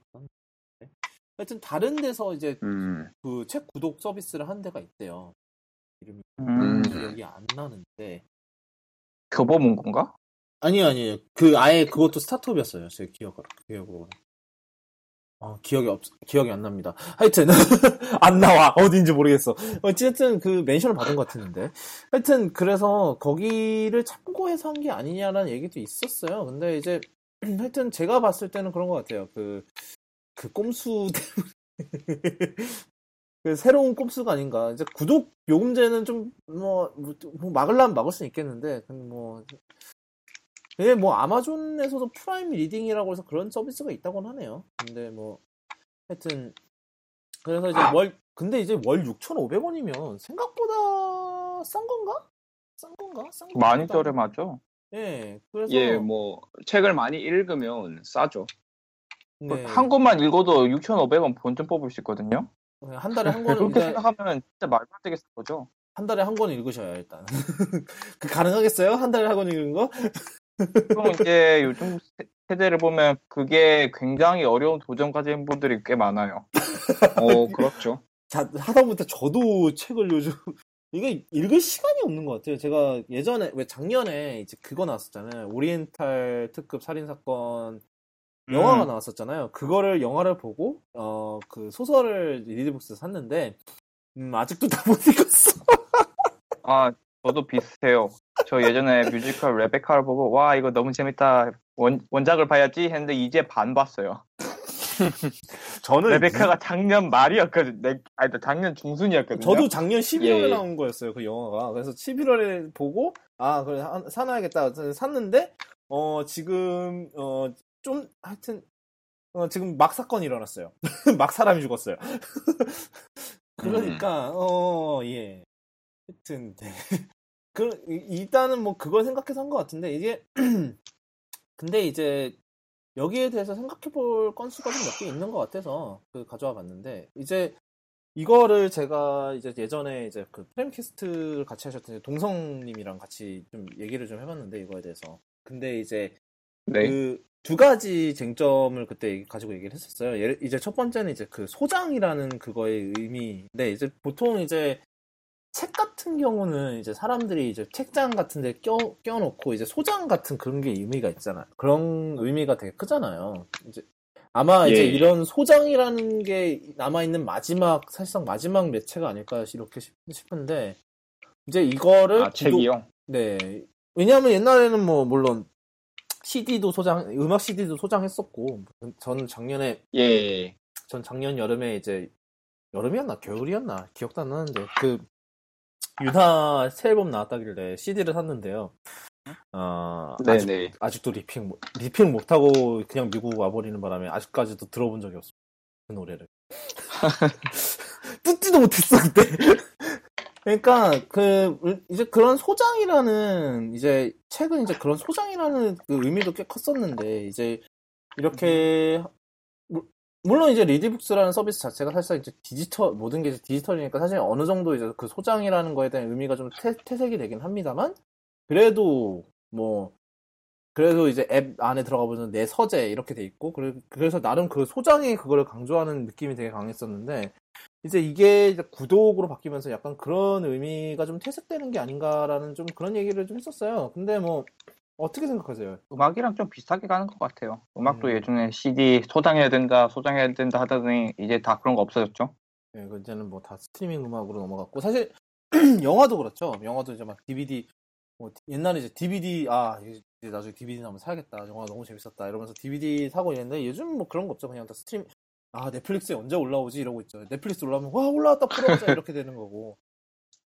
하여튼 다른 데서 이제 음. 그책 구독 서비스를 한 데가 있대요. 이름이 음, 기억이 안 나는데. 교보문 건가? 아니요, 아니에요. 그 아예 그것도 스타트업이었어요. 제 기억으로. 기억으로. 어, 기억이 없, 기억이 안 납니다. 하여튼, 안 나와. 어딘지 모르겠어. 어쨌든 그 멘션을 받은 것 같았는데. 하여튼, 그래서 거기를 참고해서 한 게 아니냐라는 얘기도 있었어요. 근데 이제, 하여튼 제가 봤을 때는 그런 것 같아요. 그, 그 꼼수 때문에. 그 새로운 꼼수가 아닌가. 이제 구독 요금제는 좀, 뭐, 뭐, 뭐 막으려면 막을 수는 있겠는데, 근데 뭐, 예, 뭐 아마존에서도 Prime Reading이라고 해서 그런 서비스가 있다고는 하네요. 근데 뭐 하여튼 그래서 이제 월 근데 이제 월 6,500원이면 생각보다 싼 건가? 싼 건가? 싼 건가? 많이 저렴하죠. 예. 그래서 예, 뭐 책을 많이 읽으면 싸죠. 네, 한 권만 읽어도 6,500원 본전 뽑을 수 있거든요. 한 달에 한 권을 그렇게 생각하면 진짜 말도 안 되게 거죠. 한 달에 한 권 읽으셔야 일단. 그 가능하겠어요? 한 달에 한 권 읽는 거? 그럼 이제 요즘 세- 세대를 보면 그게 굉장히 어려운 도전 가진 분들이 꽤 많아요. 어, 그렇죠. 자, 하다못해 저도 책을 요즘 이게 읽을 시간이 없는 것 같아요. 제가 예전에 왜 작년에 이제 그거 나왔었잖아요. 오리엔탈 특급 살인 사건 영화가 음. 나왔었잖아요. 그거를 영화를 보고 어 그 소설을 리디북스 샀는데 음, 아직도 다 못 읽었어. 아, 저도 비슷해요. 저 예전에 뮤지컬 레베카를 보고 와 이거 너무 재밌다. 원, 원작을 봐야지 했는데 이제 반 봤어요. 저는 레베카가 작년 말이었거든. 내, 아니 작년 중순이었거든요. 저도 작년 11월에 예, 예. 나온 거였어요, 그 영화가. 그래서 11월에 보고, 아, 그래, 한- 사놔야겠다. 샀는데, 어, 지금, 어, 좀, 하여튼, 어, 지금 막 사건이 일어났어요. 막 사람이 죽었어요. 그러니까, 어, 예. 하여튼, 네. 그, 이- 일단은 뭐 그걸 생각해서 한 것 같은데, 이게, 근데 이제, 여기에 대해서 생각해 볼 건수가 좀 몇 개 있는 것 같아서, 그, 가져와 봤는데, 이제, 이거를 제가 이제 예전에 이제 그 프레임캐스트를 같이 하셨던 동성님이랑 같이 좀 얘기를 좀 해봤는데, 이거에 대해서. 근데 이제, 네. 그두 가지 쟁점을 그때 가지고 얘기를 했었어요. 예를- 이제 첫 번째는 이제 그 소장이라는 그거의 의미인데 이제 보통 이제 책 같은 경우는 이제 사람들이 이제 책장 같은 데 껴, 껴놓고 이제 소장 같은 그런 게 의미가 있잖아요. 그런 의미가 되게 크잖아요. 이제 아마 이제 예. 이런 소장이라는 게 남아있는 마지막, 사실상 마지막 매체가 아닐까 이렇게 싶- 싶은데 이제 이거를 아, 책이요? 네. 왜냐하면 옛날에는 뭐 물론 CD도 소장, 음악 CD도 소장했었고 저는 작년에 예. 전 작년 여름에 이제 여름이었나 겨울이었나 기억도 안 나는데 그 윤하 새 앨범 나왔다길래 CD를 샀는데요. 어, 아직, 네네. 아직도 ripping 못- ripping 못하고 그냥 미국 와버리는 바람에 아직까지도 들어본 적이 없어 그 노래를 듣지도 못했어 그때. 그러니까 그 이제 그런 소장이라는 이제 책은 이제 그런 소장이라는 그 의미도 꽤 컸었는데 이제 이렇게 물- 물론 이제 리디북스라는 서비스 자체가 사실상 이제 디지털 모든 게 디지털이니까 사실 어느 정도 이제 그 소장이라는 거에 대한 의미가 좀 퇴, 퇴색이 되긴 합니다만 그래도 뭐 그래도 이제 앱 안에 들어가 보면 내 서재 이렇게 돼 있고 그래, 그래서 나름 그 소장의 그거를 강조하는 느낌이 되게 강했었는데 이제 이게 이제 구독으로 바뀌면서 약간 그런 의미가 좀 퇴색되는 게 아닌가라는 좀 그런 얘기를 좀 했었어요. 근데 뭐 어떻게 생각하세요? 음악이랑 좀 비슷하게 가는 것 같아요. 음악도 음. 예전에 CD 소장해야 된다, 소장해야 된다 하더니 이제 다 그런 거 없어졌죠. 예, 그 이제는 뭐 다 스트리밍 음악으로 넘어갔고 사실 영화도 그렇죠. 영화도 이제 막 DVD 뭐 옛날에 이제 DVD 아 이제 나중에 DVD 나면 사야겠다. 영화 너무 재밌었다 이러면서 DVD 사고 있는데 요즘 뭐 그런 거 없죠. 그냥 다 stream 아 넷플릭스에 언제 올라오지 이러고 있죠. 넷플릭스 올라오면 와 올라왔다 틀어보자 이렇게 되는 거고.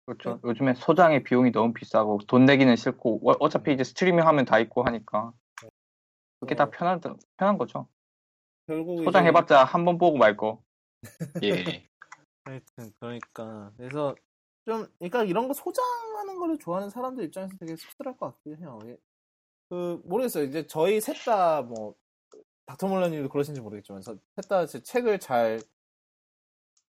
그렇죠. 요즘에 소장의 비용이 너무 비싸고 돈 내기는 싫고 어- 어차피 이제 스트리밍 하면 다 있고 하니까 그게 다 어, 편한 편한 거죠. 결국 이제 소장해봤자 한 번 보고 말 거. 예. 하여튼 그러니까 그래서 좀 그러니까 이런 거 소장하는 거를 좋아하는 사람들 입장에서 되게 씁쓸할 것 같긴 해요. 예. 그 모르겠어요. 이제 저희 셋 다 뭐 닥터 몰라님도 그러신지 모르겠지만 셋 다 책을 잘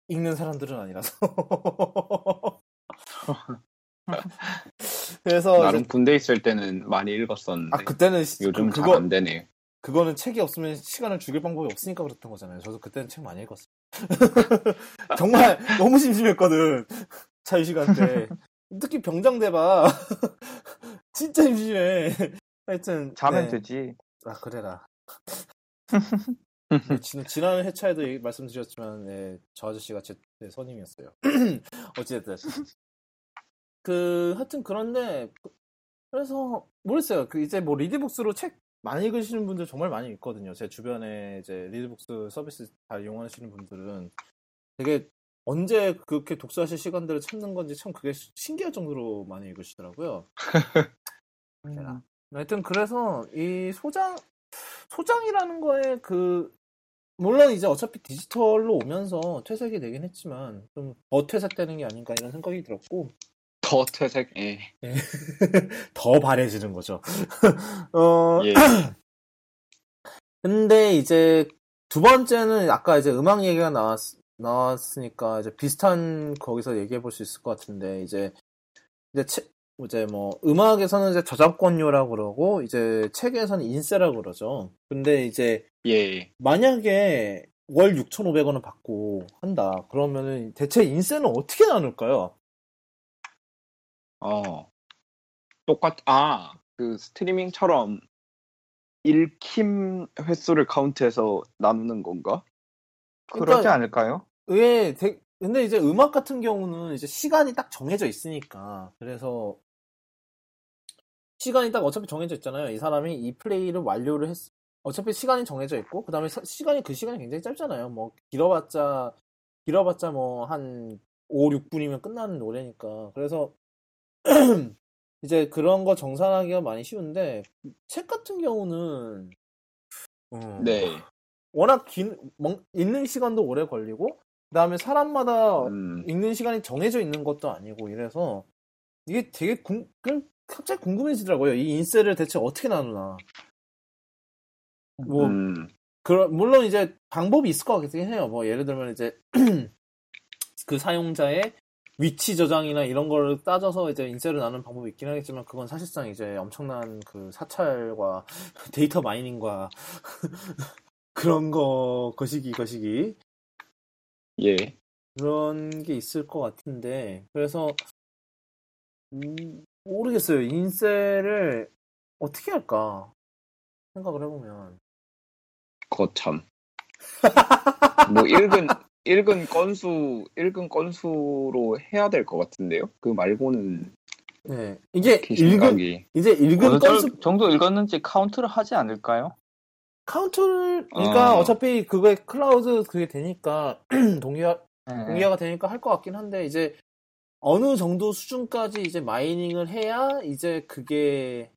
읽는 사람들은 아니라서 그래서 나름 이제- 군대 있을 때는 많이 읽었었는데 아 그때는 시- 요즘 그, 잘 그거 안 되네요. 그거는 책이 없으면 시간을 죽일 방법이 없으니까 그랬던 거잖아요. 저도 그때는 책 많이 읽었어요. 정말 너무 심심했거든. 자유 시간 때. 특히 병장 대 봐. 진짜 심심해. 하여튼. 자면 네. 되지. 아, 그래라. 지- 지난 회차에도 얘기- 말씀드렸지만, 네, 저 아저씨가 제, 제 선임이었어요. 어찌됐든. 그, 하여튼 그런데, 그래서, 모르겠어요. 그, 이제 뭐 리드북스로 책 많이 읽으시는 분들 정말 많이 있거든요. 제 주변에 이제 리드북스 서비스 잘 이용하시는 분들은 되게 언제 그렇게 독서하실 시간들을 찾는 건지 참 그게 시- 신기할 정도로 많이 읽으시더라고요. 음. 하여튼 그래서 이 소장 소장이라는 거에 그 물론 이제 어차피 디지털로 오면서 퇴색이 되긴 했지만 좀 더 퇴색되는 게 아닌가 이런 생각이 들었고 더 퇴색. 예. 더 바래지는 거죠. 어 예. 근데 이제 두 번째는 아까 이제 음악 얘기가 나왔 나왔으니까 이제 비슷한 거기서 얘기해 볼 수 있을 것 같은데 이제 이제 책 이제 뭐 음악에서는 이제 저작권료라고 그러고 이제 책에서는 인세라고 그러죠. 근데 이제 예. 만약에 월 6,500원을 받고 한다. 그러면은 대체 인세는 어떻게 나눌까요? 어. 똑같, 아, 그 스트리밍처럼 읽힘 횟수를 카운트해서 나누는 건가? 그러니까 그러지 않을까요? 예, 되- 근데 이제 음악 같은 경우는 이제 시간이 딱 정해져 있으니까. 그래서 시간이 딱 어차피 정해져 있잖아요. 이 사람이 이 플레이를 완료를 했, 어차피 시간이 정해져 있고, 그 다음에 시간이 그 시간이 굉장히 짧잖아요. 뭐, 길어봤자, 길어봤자 뭐, 한 5, 6분이면 끝나는 노래니까. 그래서, 이제 그런 거 정산하기가 많이 쉬운데, 책 같은 경우는, 음, 네. 워낙 긴, 멍- 읽는 시간도 오래 걸리고, 그 다음에 사람마다 음, 읽는 시간이 정해져 있는 것도 아니고, 이래서, 이게 되게 궁, 갑자기 궁금해지더라고요. 이 인세를 대체 어떻게 나누나. 뭐, 음, 그, 물론 이제 방법이 있을 것 같긴 해요. 뭐, 예를 들면 이제, 그 사용자의 위치 저장이나 이런 걸 따져서 이제 인세를 나누는 방법이 있긴 하겠지만, 그건 사실상 이제 엄청난 그 사찰과 데이터 마이닝과 그런 거, 거시기, 거시기. 예. 그런 게 있을 것 같은데, 그래서, 음, 모르겠어요. 인세를 어떻게 할까? 생각을 해보면. 거참. 뭐 읽은 읽은 건수 읽은 건수로 해야 될 것 같은데요. 그 말고는 네. 이게 그 읽은, 이제 읽은 어느 건수, 정- 정도 읽었는지 카운트를 하지 않을까요? 카운트를, 그러니까 어. 어차피 그게 클라우드 그게 되니까, 동기화, 네. 동기화가 되니까 할 것 같긴 한데, 이제 어느 정도 수준까지 이제 mining을 해야 이제 그게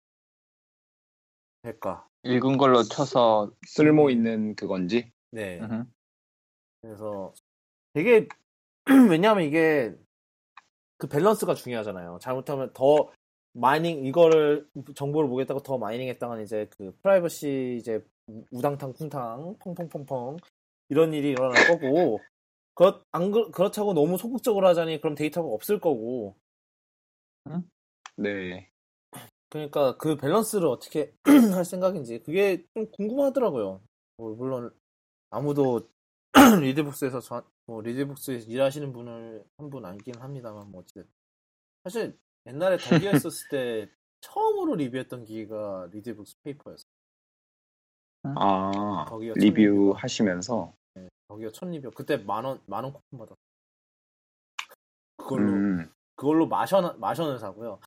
될까. 읽은 걸로 쳐서 쓸모 있는 그건지. 네. 음흠. 그래서 되게 왜냐하면 이게 그 밸런스가 중요하잖아요. 잘못하면 더 mining 이거를 정보를 보겠다고 더 mining했다간 이제 그 프라이버시 이제 우- 우당탕 쿵탕 펑펑펑펑 이런 일이 일어날 거고 그렇 안 그, 그렇다고 너무 소극적으로 하자니 그럼 데이터가 없을 거고 네. 그러니까 그 밸런스를 어떻게 할 생각인지 그게 좀 궁금하더라고요. 뭐 물론 아무도 리디북스에서 저, 뭐 리디북스에서 일하시는 분을 한분 아니긴 합니다만 뭐 어쨌든 사실 옛날에 덕기가 있었을 때 처음으로 리뷰했던 기기가 리디북스 페이퍼였어요. 아 리뷰. 하시면서 첫 리뷰. 그때 만 원 만 원 쿠폰 받았어. 그걸로 음, 그걸로 마션 마션을 사고요.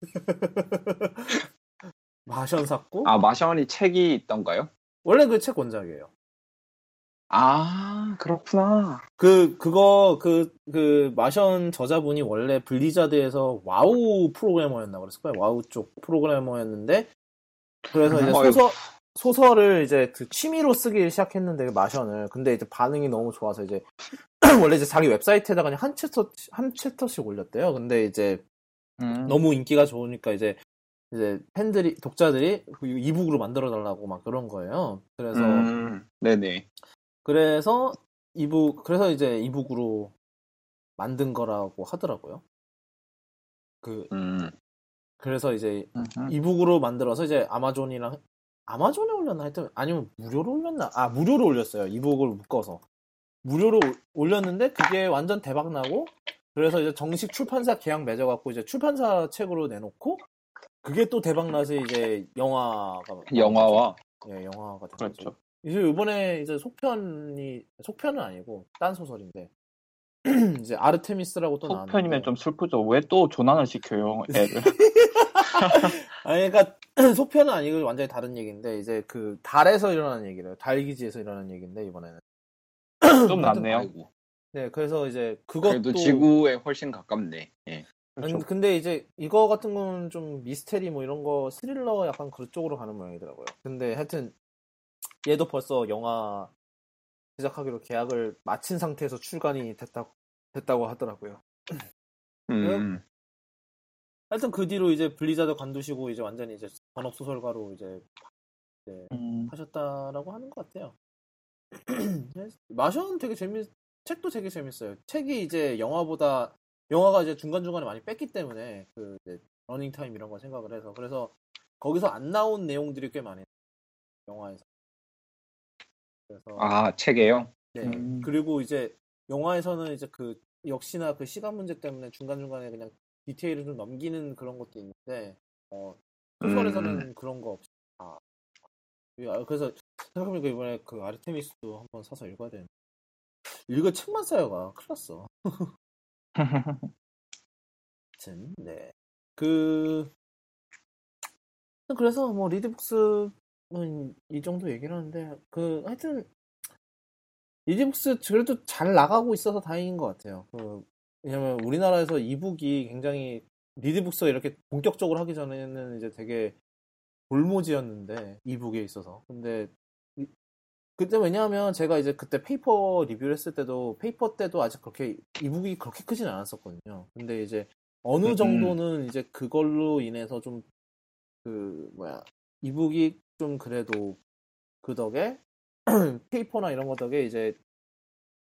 마션 샀고 아 마션이 책이 있던가요? 원래 그 책 원작이에요. 아 그렇구나. 그 그거 그 그 마션 저자분이 원래 블리자드에서 와우 프로그래머였나 그랬을 거예요. 와우 쪽 프로그래머였는데 그래서 이제. 소설 소설을 이제 그 취미로 쓰기 시작했는데 그 마션을 근데 이제 반응이 너무 좋아서 이제 원래 이제 자기 웹사이트에다가 그냥 한 챕터 한 챕터씩 올렸대요. 근데 이제 음. 너무 인기가 좋으니까 이제 이제 팬들이 독자들이 그 이북으로 만들어 달라고 막 그런 거예요. 그래서 음, 네네. 그래서 이북 그래서 이제 이북으로 만든 거라고 하더라고요. 그 음, 그래서 이제. 이북으로 만들어서 이제 아마존이랑 아마존에 올렸나? 하여튼 아니면 무료로 올렸나? 아 무료로 올렸어요. 이북을 묶어서. 무료로 올- 올렸는데 그게 완전 대박 나고 그래서 이제 정식 출판사 계약 맺어갖고 이제 출판사 책으로 내놓고 그게 또 대박 나서 이제 영화가 영화와? 예 영화가 된 그렇죠. 이제 이번에 이제 속편이 속편은 아니고 딴 소설인데 이제 아르테미스라고 또 나왔는데 속편이면 좀 슬프죠. 왜 또 조난을 시켜요, 애를. 아니, 그러니까 속편은 아니고 완전히 다른 얘기인데 이제 그 달에서 일어나는 얘기래요. 달 기지에서 일어나는 얘기인데 이번에는. 좀 낫네요. 네, 그래서 이제 그것도 그래도 지구에 훨씬 가깝네. 예. 그렇죠. 근- 근데 이제 이거 같은 건 좀 미스테리 뭐 이런 거 스릴러 약간 그쪽으로 가는 모양이더라고요. 근데 하여튼 얘도 벌써 영화 제작하기로 계약을 마친 상태에서 출간이 됐다고 됐다고 하더라고요. 음, 하여튼 그 뒤로 이제 블리자드 관두시고 이제 완전히 이제 전업 소설가로 이제 음, 하셨다라고 하는 것 같아요. 마션 되게 재밌, 책도 되게 재밌어요. 책이 이제 영화보다, 영화가 이제 중간 중간에 많이 뺐기 때문에, 그, 이제 러닝 타임 이런 거 생각을 해서. 그래서 거기서 안 나온 내용들이 꽤 많아요. 영화에서. 그래서. 아 책에요. 네. 음. 그리고 이제 영화에서는 이제 그, 역시나 그 시간 문제 때문에 중간 중간에 그냥 디테일을 좀 넘기는 그런 것도 있는데, 어, 소설에서는 그런 거 없이 다. 아, 그래서 생각해보니까 이번에 그 아르테미스도 한번 사서 읽어야 되는데. 읽을 책만 쌓여가. 큰일 났어. 아무튼, 네. 그, 그래서 뭐 리디북스는 이 정도 얘기를 하는데, 그, 하여튼, 리디북스 그래도 잘 나가고 있어서 다행인 것 같아요. 그, 왜냐면 우리나라에서 e-book이 굉장히 리디북스가 이렇게 본격적으로 하기 전에는 이제 되게 불모지였는데 e-book에 있어서 근데 이- 그때 왜냐하면 제가 이제 그때 페이퍼 리뷰를 했을 때도 페이퍼 때도 아직 그렇게 이북이 그렇게 크진 않았었거든요. 근데 이제 어느 음. 정도는 이제 그걸로 인해서 좀 그 뭐야 이북이 좀 그래도 그 덕에 페이퍼나 이런 거 덕에 이제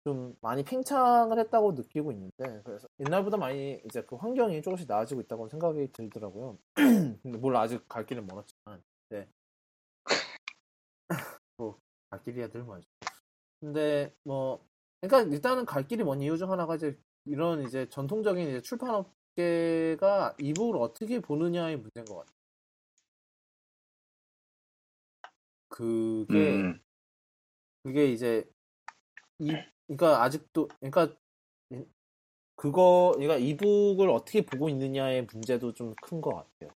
좀 많이 팽창을 했다고 느끼고 있는데 그래서 옛날보다 많이 이제 그 환경이 조금씩 나아지고 있다고 생각이 들더라고요. 근데 물론 아직 갈 길은 멀었지만 네. 뭐갈 길이야 늘 멀죠. 근데 뭐 그러니까 일단은 갈 길이 먼 이유 중 하나가 이제 이런 이제 전통적인 이제 출판업계가 이북을 어떻게 보느냐의 문제인 것 같아요. 그게 음, 그게 이제 이 그러니까 아직도 그러니까 그거 그러니까 이북을 어떻게 보고 있느냐의 문제도 좀 큰 것 같아요.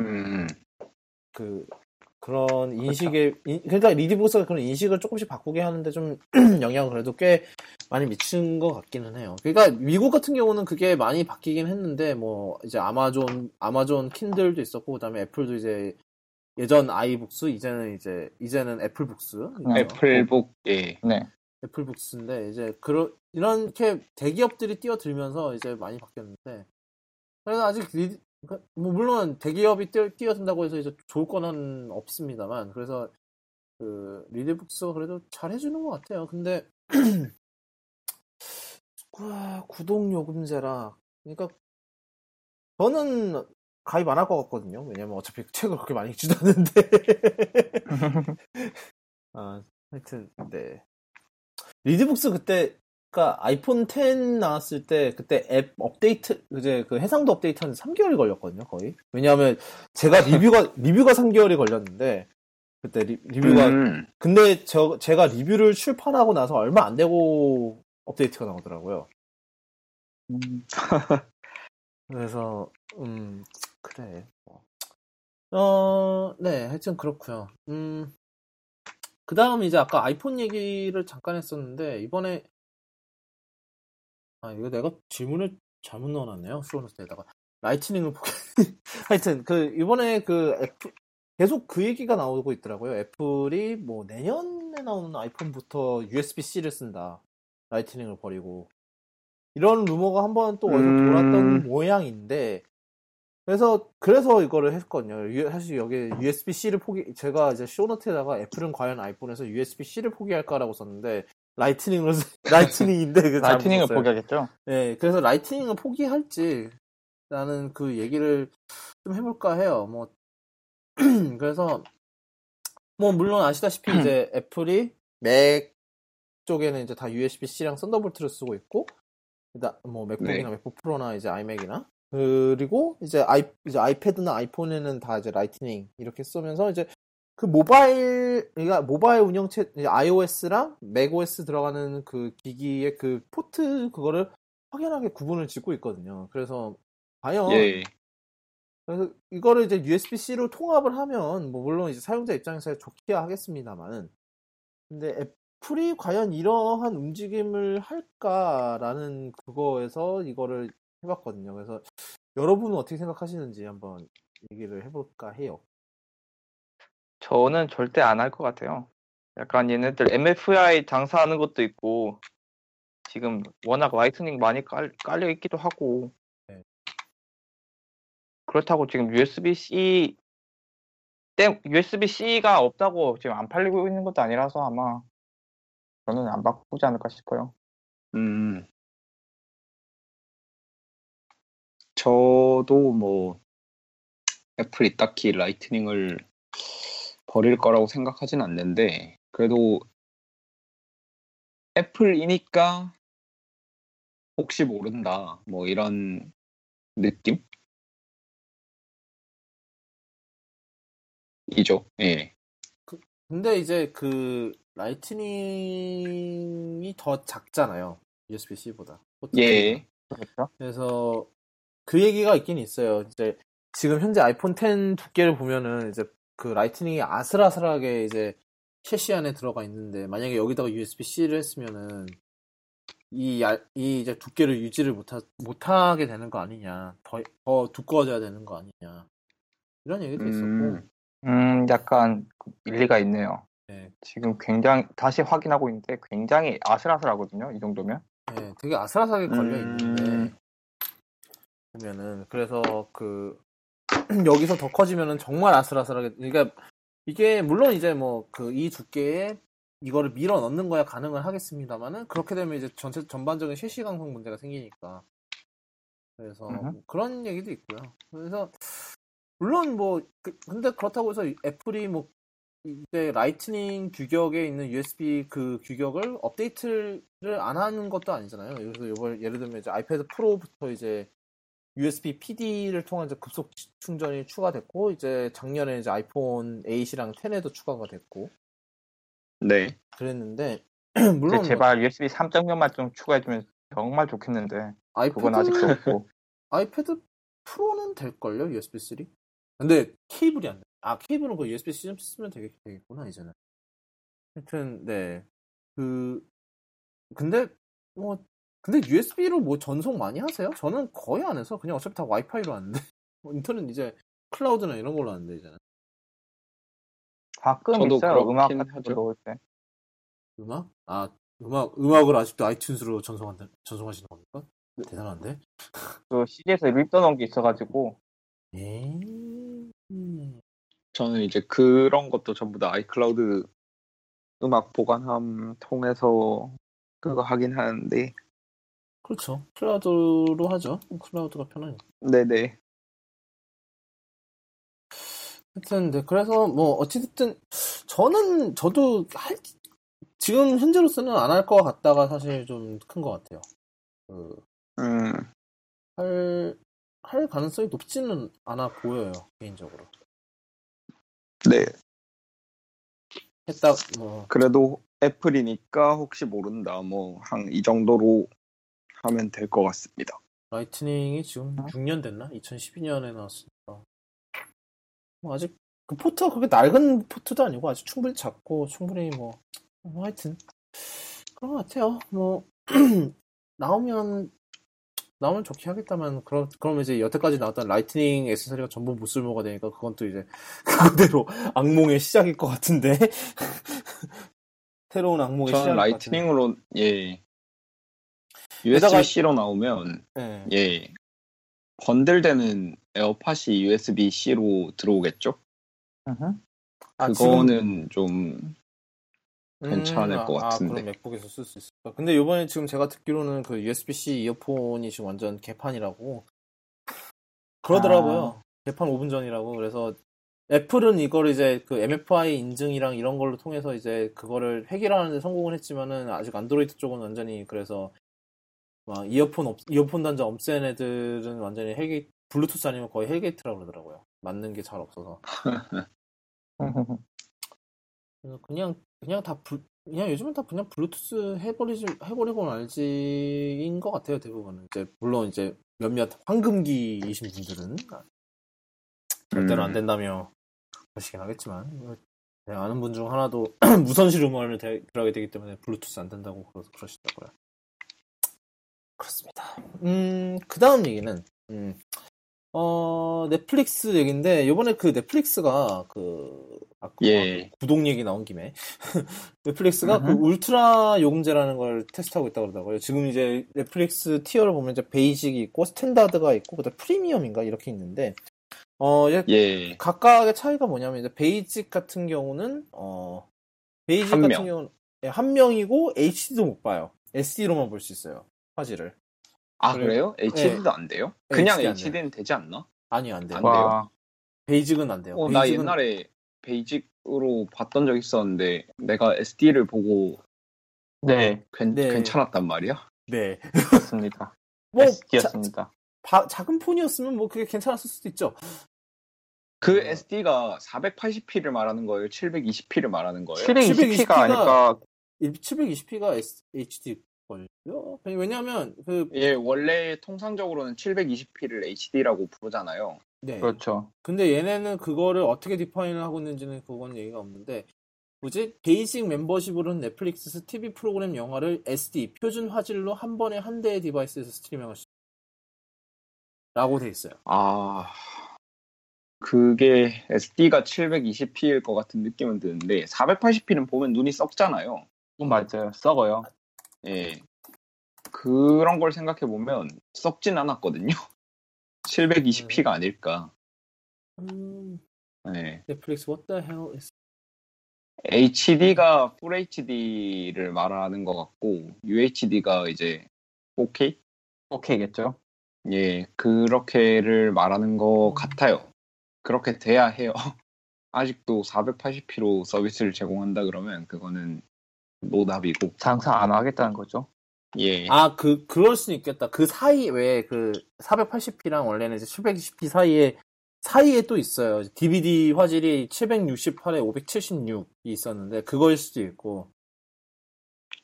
음, 그 그런 인식에 인- 그러니까 리디북스가 그런 인식을 조금씩 바꾸게 하는데 좀 영향을 그래도 꽤 많이 미친 것 같기는 해요. 그러니까 미국 같은 경우는 그게 많이 바뀌긴 했는데 뭐 이제 아마존 아마존 킨들도 있었고 그다음에 애플도 이제 예전 아이북스 이제는 이제 이제는 애플북스 네. 애플북 예. 네. 애플북스인데 이제 그런 이렇게 대기업들이 뛰어들면서 이제 많이 바뀌었는데 그래서 아직 리, 그러니까 뭐 물론 대기업이 뛰어, 뛰어든다고 해서 이제 좋을 거는 없습니다만 그래서 그 리디북스가 그래도 잘 해주는 것 같아요. 근데 구- 구독 요금제라 그러니까 저는 가입 안 할 것 같거든요. 왜냐면 어차피 책을 그렇게 많이 읽지도 않는데 아 하여튼 네 리디북스 그때 그니까 아이폰 10 나왔을 때 그때 앱 업데이트 이제 그 해상도 업데이트 한 3개월이 걸렸거든요 거의. 왜냐하면 제가 리뷰가 리뷰가 3개월이 걸렸는데 그때 리, 뷰가 음, 근데 저 제가 리뷰를 출판하고 나서 얼마 안 되고 업데이트가 나오더라고요. 음, 그래서 음 그래. 어 네 하여튼 그렇고요. 음 그 다음 이제 아까 아이폰 얘기를 잠깐 했었는데 이번에 아 이거 내가 질문을 잘못 넣어놨네요 show note에다가. 라이트닝을 포기 하여튼 그 이번에 그 애플 계속 그 얘기가 나오고 있더라고요. 애플이 뭐 내년에 나오는 아이폰부터 USB-C를 쓴다. 라이트닝을 버리고. 이런 루머가 한번 또 어디서 음. 돌았던 모양인데 그래서 그래서 이거를 했거든요. 유- 사실 여기 USB-C를 포기 제가 이제 show note에다가 애플은 과연 아이폰에서 USB-C를 포기할까라고 썼는데 라이트닝으로 쓰- 라이트닝인데 그 라이트닝을. 포기하겠죠? 네, 그래서 라이트닝을 포기할지 라는 그 얘기를 좀 해볼까 해요. 뭐, 그래서, 뭐, 물론 아시다시피 이제 애플이 맥 쪽에는 이제 다 USB-C랑 썬더볼트를 쓰고 있고, 뭐, 맥북이나 네. 맥북 프로나 이제 아이맥이나, 그리고 이제 아이, 이제 아이패드나 아이폰에는 다 이제 라이트닝 이렇게 쓰면서 이제 그 모바일, 그러니까 모바일 운영체, 이제 iOS랑 macOS 들어가는 그 기기의 그 포트 그거를 확연하게 구분을 짓고 있거든요. 그래서 과연 예. 그래서 이거를 이제 USB-C로 통합을 하면 뭐 물론 이제 사용자 입장에서 좋기야 하겠습니다만은 근데 애플이 과연 이러한 움직임을 할까라는 그거에서 이거를 해봤거든요. 그래서 여러분은 어떻게 생각하시는지 한번 얘기를 해볼까 해요. 저는 절대 안 할 것 같아요. 약간 얘네들 MFi 장사하는 것도 있고 지금 워낙 라이트닝 많이 깔, 깔려 있기도 하고 네. 그렇다고 지금 USB-C 땜 USB-C가 없다고 지금 안 팔리고 있는 것도 아니라서 아마 저는 안 바꾸지 않을까 싶어요. 음. 저도 뭐 애플이 딱히 라이트닝을 버릴 거라고 생각하진 않는데 그래도 애플이니까 혹시 모른다 뭐 이런 느낌? 이죠. 예. 근데 이제 그 라이트닝이 더 작잖아요. USB-C보다. 예. 그렇죠? 그래서 그 얘기가 있긴 있어요. 이제 지금 현재 아이폰 10 두께를 보면은 이제 그 라이트닝이 아슬아슬하게 이제 셰시 안에 들어가 있는데 만약에 여기다가 USB-C를 했으면은 이, 얇- 이 이제 두께를 유지를 못하, 못하게 되는 거 아니냐. 더, 더 두꺼워져야 되는 거 아니냐. 이런 얘기도 있었고. 음, 음, 약간 일리가 있네요. 네. 지금 굉장히 다시 확인하고 있는데 굉장히 아슬아슬하거든요. 이 정도면. 네, 되게 아슬아슬하게 걸려 음. 보면은 그래서 그 여기서 더 커지면은 정말 아슬아슬하게 그러니까 이게 물론 이제 뭐 그 이 두께에 이거를 밀어 넣는 거야 가능은 하겠습니다만은 그렇게 되면 이제 전체 전반적인 실시 강성 문제가 생기니까 그래서. 뭐 그런 얘기도 있고요. 그래서 물론 뭐 그- 근데 그렇다고 해서 애플이 뭐 이제 라이트닝 규격에 있는 USB 그 규격을 업데이트를 안 하는 것도 아니잖아요. 그래서 이번 예를 들면 이제 아이패드 프로부터 이제 USB PD를 통한 이제 급속 충전이 추가됐고 이제 작년에 이제 아이폰 8이랑 10에도 추가가 됐고 네. 그랬는데 물론 뭐 제발 USB 3.0만 좀 추가해주면 정말 좋겠는데 아이패드 그건 아직도 없고. 아이패드 프로는 될걸요 USB 3? 근데 케이블이 안 돼. 아 케이블은 그 USB C 쓰면 되겠, 되겠구나 이제는. 하여튼 네 그 근데 뭐 근데 USB로 뭐 전송 많이 하세요? 저는 거의 안 해서 그냥 어차피 다 와이파이로 하는데 뭐 인터넷 이제 클라우드나 이런 걸로 하는데 이제는 가끔 저도 있어요. 음악 같은 거 하죠. 넣을 때. 음악 아 음악 음악을 아직도 아이튠즈로 전송한다 전송하시는 겁니까? 대단한데. 그 CD에서 립 떠놓은 게 있어가지고 에 저는 이제 그런 것도 전부 다 아이클라우드 음악 보관함 통해서 그거 하긴 하는데 그렇죠. 클라우드로 하죠. 클라우드가 편하니까. 네네 하여튼, 네, 그래서 뭐, 어찌됐든, 저는, 저도 할, 지금 현재로서는 안 할 것 같다가 사실 좀 큰 것 같아요. 그, 음 할, 할 가능성이 높지는 않아 보여요, 개인적으로. 네. 했다, 뭐, 그래도 애플이니까 혹시 모른다 뭐 한 이 정도로 하면 될 것 같습니다 라이트닝이 지금 6년 됐나? 2012년에 나왔으니까. 뭐 아직, 그 포트가 그렇게 낡은 포트도 아니고 아직 충분히 작고, 충분히 뭐, 뭐 하여튼, 그런 것 같아요. 뭐, 나오면, 나오면 좋긴 하겠다만, 그럼, 그럼 이제 여태까지 나왔던 라이트닝 액세서리가 전부 무쓸모가 되니까, 그건 또 이제, 그거대로 악몽의 시작일 것 같은데. 새로운 악몽의 저는 것 라이트닝으로 예 게다가- USB-C로 나오면 같은데. 예. 예 번들되는 에어팟이 USB-C로 들어오겠죠? 아, 지금- 그거는 좀 괜찮을 음, 것 아, 같은데. 아, 그럼 맥북에서 쓸 수 있을까? 근데 이번에 지금 제가 듣기로는 그 USB-C 이어폰이 지금 완전 개판이라고. 그러더라고요. 개판 5분 전이라고. 그래서 애플은 이걸 이제 그 MFI 인증이랑 이런 걸로 통해서 이제 그거를 해결하는데 성공을 했지만은 아직 안드로이드 쪽은 완전히 그래서 막 이어폰 없, 이어폰 단자 없앤 애들은 완전히 헬게 블루투스 아니면 거의 헬게이트라고 그러더라고요. 맞는 게 잘 없어서. 그래서 그냥 그냥 다 불, 그냥 요즘은 다 그냥 블루투스 해버리지 해버리고 알지인 것 같아요 대부분은 이제 물론 이제 몇몇 황금기이신 분들은 절대로 안 음. 된다며 그러시긴 하겠지만 아는 분 중 하나도 무선시 루머를 대- 들어가게 되기 때문에 블루투스 안 된다고 그러, 그러시더라고요. 그렇습니다. 음, 그 다음 얘기는, 음, 어, 넷플릭스 얘기인데, 요번에 그 넷플릭스가 그, 아까 예. 구독 얘기 나온 김에, 넷플릭스가 그 음흠. 울트라 요금제라는 걸 테스트하고 있다고 그러더라고요. 지금 이제 넷플릭스 tier를 보면 이제 베이직이 있고, 스탠다드가 있고, 그다음 프리미엄인가? 이렇게 있는데, 어, 예. 각각의 차이가 뭐냐면 이제 베이직 같은 경우는 어 베이직 한 같은 명. 경우는 예, 한 명이고 HD도 못 봐요. SD로만 볼 수 있어요. 화질을. 아 그래요? 그래요? HD도 안 돼요? 네, 그냥 HD 안 돼요. HD는 되지 않나? 아니요, 안 돼요. 안 돼요? 와, 베이직은 안 돼요. 어, 나 베이직은 옛날에 베이직으로 봤던 적 있었는데 내가 SD를 보고 네, 괜, 네. 괜찮았단 말이야? 네. 그렇습니다. 뭐 자, SD였습니다. 바- 작은 폰이었으면 뭐 그게 괜찮았을 수도 있죠. 그 어. SD가 480p를 말하는 거예요? 720p를 말하는 거예요? 720p가 아니까 720p가 HD 걸요? 왜냐하면 그 예, 원래 통상적으로는 720p를 HD라고 부르잖아요. 네. 그렇죠. 근데 얘네는 그거를 어떻게 define을 하고 있는지는 그건 얘기가 없는데 뭐지 basic 멤버십으로는 넷플릭스 TV 프로그램 영화를 SD 표준 화질로 한 번에 한 대의 device에서 스트리밍할 수 라고 돼 있어요. 아, 그게 SD가 720p일 것 같은 느낌은 드는데 480p는 보면 눈이 썩잖아요. 그건 맞아요. 썩어요. 예. 그런 걸 생각해 보면 썩진 않았거든요. 720p가 아닐까. 음, 예. 넷플릭스 what the hell is HD가 Full HD를 말하는 것 같고 UHD가 이제 4K? 오케이겠죠. 예, 그렇게를 말하는 것 같아요. 그렇게 돼야 해요. 아직도 480p로 서비스를 제공한다 그러면 그거는 노답이고. 장사 안 하겠다는 거죠. 예. 아, 그, 그럴 수는 있겠다. 그 사이, 왜, 그, 480p랑 원래는 이제 720p 사이에, 사이에 또 있어요. DVD 화질이 768에 576이 있었는데, 그거일 수도 있고.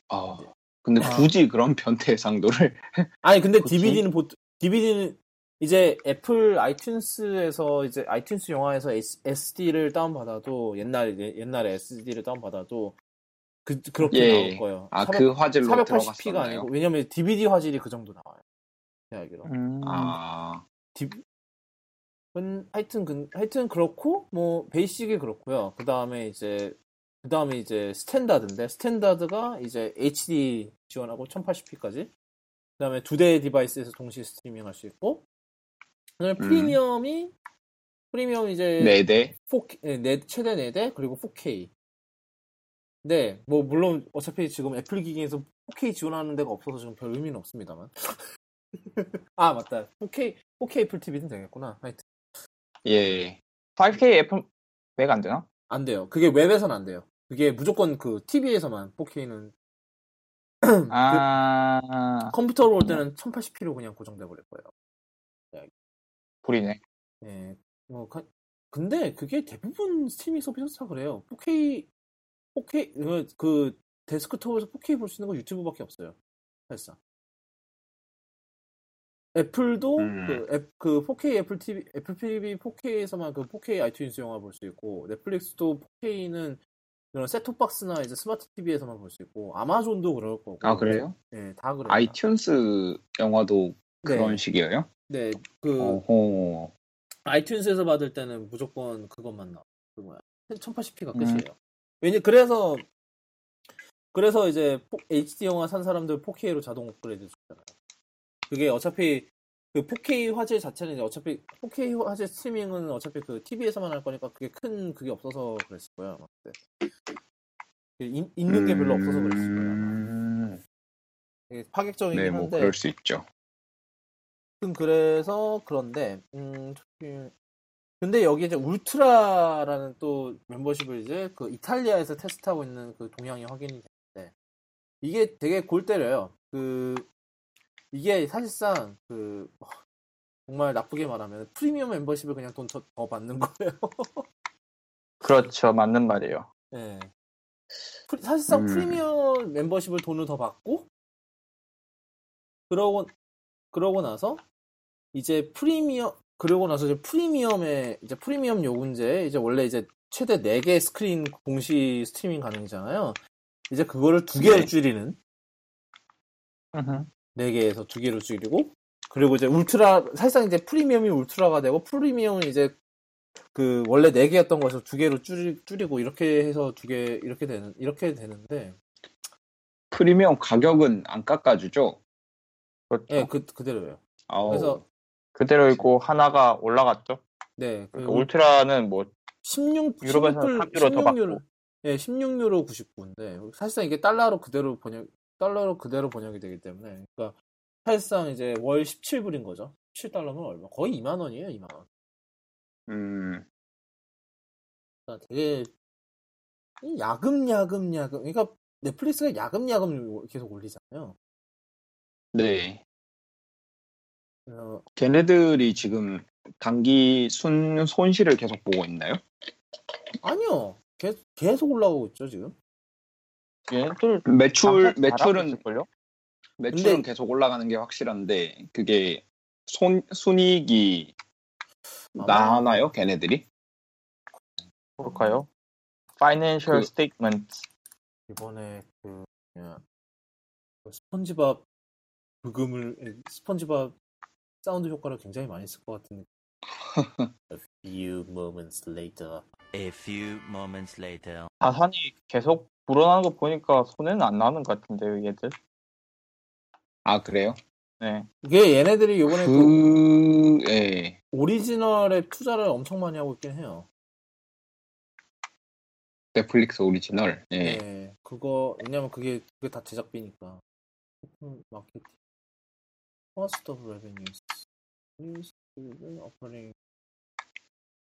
아, 근데 아. 굳이 그런 변태 상도를 아니, 근데 그치? DVD는 보통, DVD는 이제 애플 아이튠스에서, 이제 아이튠스 영화에서 SD를 다운받아도, 옛날, 옛날에 SD를 다운받아도, 그, 그렇게 예. 나올 거예요. 아, 그 화질로 480p가 들어갔었나요? 아니고, 왜냐면 DVD 화질이 그 정도 나와요. 제가 알기로. 음, 아, 은 하여튼 그, 하여튼 그렇고 뭐 basic이 그렇고요. 그 다음에 이제 그 다음에 이제 standard인데 standard가 이제 HD 지원하고 1080p까지. 그 다음에 두 대의 device에서 동시에 스트리밍 할 수 있고. 그 다음에 음. 프리미엄이 프리미엄 이제 네 대. 4K, 네, 네- 최대 4대 그리고 4K. 네, 뭐 물론 어차피 지금 애플 기기에서 4K 지원하는 데가 없어서 지금 별 의미는 없습니다만. 아 맞다. 4K 4K 애플 TV는 되겠구나. 하여튼. 예. 5K 애플 맥 안 되나? 안 돼요. 그게 웹에서는 안 돼요. 그게 무조건 그 TV에서만 4K는 아, 컴퓨터로 올 때는 1080p로 그냥 고정돼 버릴 거예요. 불이네. 예. 뭐 가- 근데 그게 대부분 스트리밍 서비스 다 그래요. 4K 4K 그, 그 데스크톱에서 4K 볼 수 있는 건 유튜브밖에 없어요. 사실상. 애플도 음. 그, 앱, 그 4K 애플 TV 애플 TV 4K에서만 그 4K 아이튠스 영화 볼 수 있고 넷플릭스도 4K는 그런 셋톱박스나 이제 스마트 TV에서만 볼 수 있고 아마존도 그럴 거고. 아, 그래요? 네, 다 그래요. 아이튠스 영화도 그런 네. 식이에요? 네, 그 어허. 아이튠스에서 받을 때는 무조건 그것만 나와. 그 뭐야. 1080p가 음. 끝이에요. 왜냐 그래서 그래서 이제 포- HD 영화 산 사람들 4K로 자동 업그레이드 주잖아요. 그게 어차피 그 4K 화질 자체는 이제 어차피 4K 화질 스트리밍은 어차피 그 TV에서만 할 거니까 그게 큰 그게 없어서 그랬을 거예요. 아마 그때. 그 인- 있는 게 별로 없어서 그랬을 거예요. 아마. 음, 되게 파격적이긴 네, 뭐 한데 그럴 수 있죠. 그래서 그런데 음 근데 여기 이제 울트라라는 또 멤버십을 이제 그 이탈리아에서 테스트하고 있는 그 동향이 확인이 됐는데 이게 되게 골 때려요. 그 이게 사실상 그 정말 나쁘게 말하면 프리미엄 멤버십을 그냥 돈더 받는 거예요. 그렇죠. 맞는 말이에요. 네. 사실상 음. 프리미엄 멤버십을 돈을 더 받고 그러고 그러고 나서 이제 프리미엄 그러고 나서 이제 프리미엄에 이제 프리미엄 요금제 이제 원래 이제 최대 4개 스크린 동시 스트리밍 가능이잖아요. 이제 그거를 두 개로 네. 줄이는 음흠. 4개에서 두 개로 줄이고 그리고 이제 울트라 사실상 이제 프리미엄이 울트라가 되고 프리미엄은 이제 그 원래 4개였던 것에서 두 개로 줄이, 줄이고 이렇게 해서 두 개 이렇게 되는 이렇게 되는데 프리미엄 가격은 안 깎아주죠? 그렇죠. 예, 그 그대로예요. 아우, 그래서 그대로 있고 하나가 올라갔죠. 네, 그 그러니까 울트라는 뭐 16 유럽에서는 16 3유로 더 받고. 16유로 예, 16유로 99인데 사실상 이게 달러로 그대로 번역 달러로 그대로 번역이 되기 때문에 그러니까 사실상 이제 월 17불인 거죠. 17달러면 얼마? 거의 2만 원이에요, 2만 원. 음, 그러니까 되게 이 야금야금 야금 그러니까 넷플릭스가 야금야금 계속 올리잖아요. 네. 그래서 걔네들이 지금 단기 순, 손실을 계속 보고 있나요? 아니요. 계속, 계속 올라오고 있죠, 지금. 얘네들 매출, 매출은? 매출은 근데- 계속 올라가는 게 확실한데, 그게 손, 순이익이 나나요? 걔네들이? 볼까요? Financial 그- Statement 이번에 그 스펀지밥 부금을 스펀지밥 사운드 효과를 굉장히 많이 쓸 것 같은 느낌. A few moments later. A few moments later. 자산이 계속 불어나는 거 보니까 손해는 안 나는 것 같은데요, 얘들. 아, 그래요? 네. 이게 얘네들이 이번에 그 그, 예. 오리지널에 투자를 엄청 많이 하고 있긴 해요. 넷플릭스 오리지널. 예. 네, 그거 왜냐면 그게 그게 다 제작비니까. 음, 마케팅. Cost of revenues. Operating.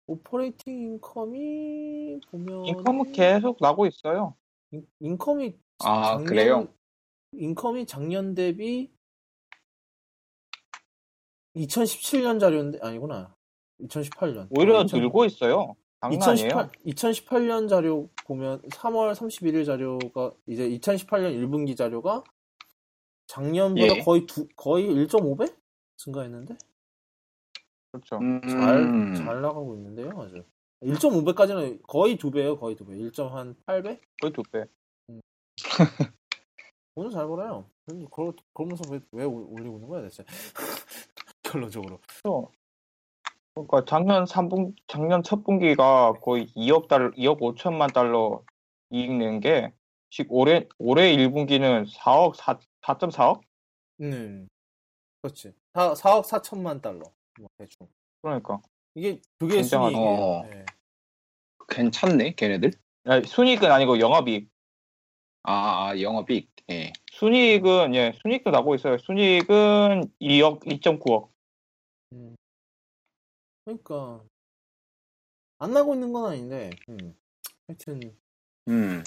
operating income이 보면 income은 계속 나고 있어요. 인- 인컴이 아, 그래요? 인컴이 작년 대비 2017년 자료인데 아니구나. 2018년. 오히려 아, 2000 늘고 있어요. 장난 아니에요. 2018, 2018년 자료 보면 3월 31일 자료가 이제 2018년 1분기 자료가 작년보다 예. 거의 두, 거의 1.5배 증가했는데 그렇죠. 음, 잘, 잘 나가고 있는데요, 아주. 1.5배까지는 거의 두 배예요, 거의 두 배. 1.8배? 거의 두 배. 돈은 잘 벌어요. 그러면서 왜, 왜 올- 올리고 있는 거야, 대체? 결론적으로. 그러니까 작년 3분 작년 첫 분기가 거의 2억 달러, 2억 5천만 달러 이익 낸 게, 즉 올해 올해 1분기는 4억 4 4.4억? 음. 그렇지. 4, 4억 4천만 달러. 뭐, 대충. 그러니까 이게 그게 굉장하죠. 순이익이에요. 어. 네. 괜찮네, 걔네들. 아니, 순이익은 아니고 영업이익. 아, 아, 영업이익. 예. 순이익은 예 순이익도 나고 있어요. 순이익은 2억 2.9억. 음. 그러니까 안 나고 있는 건 아닌데 음. 하여튼 음,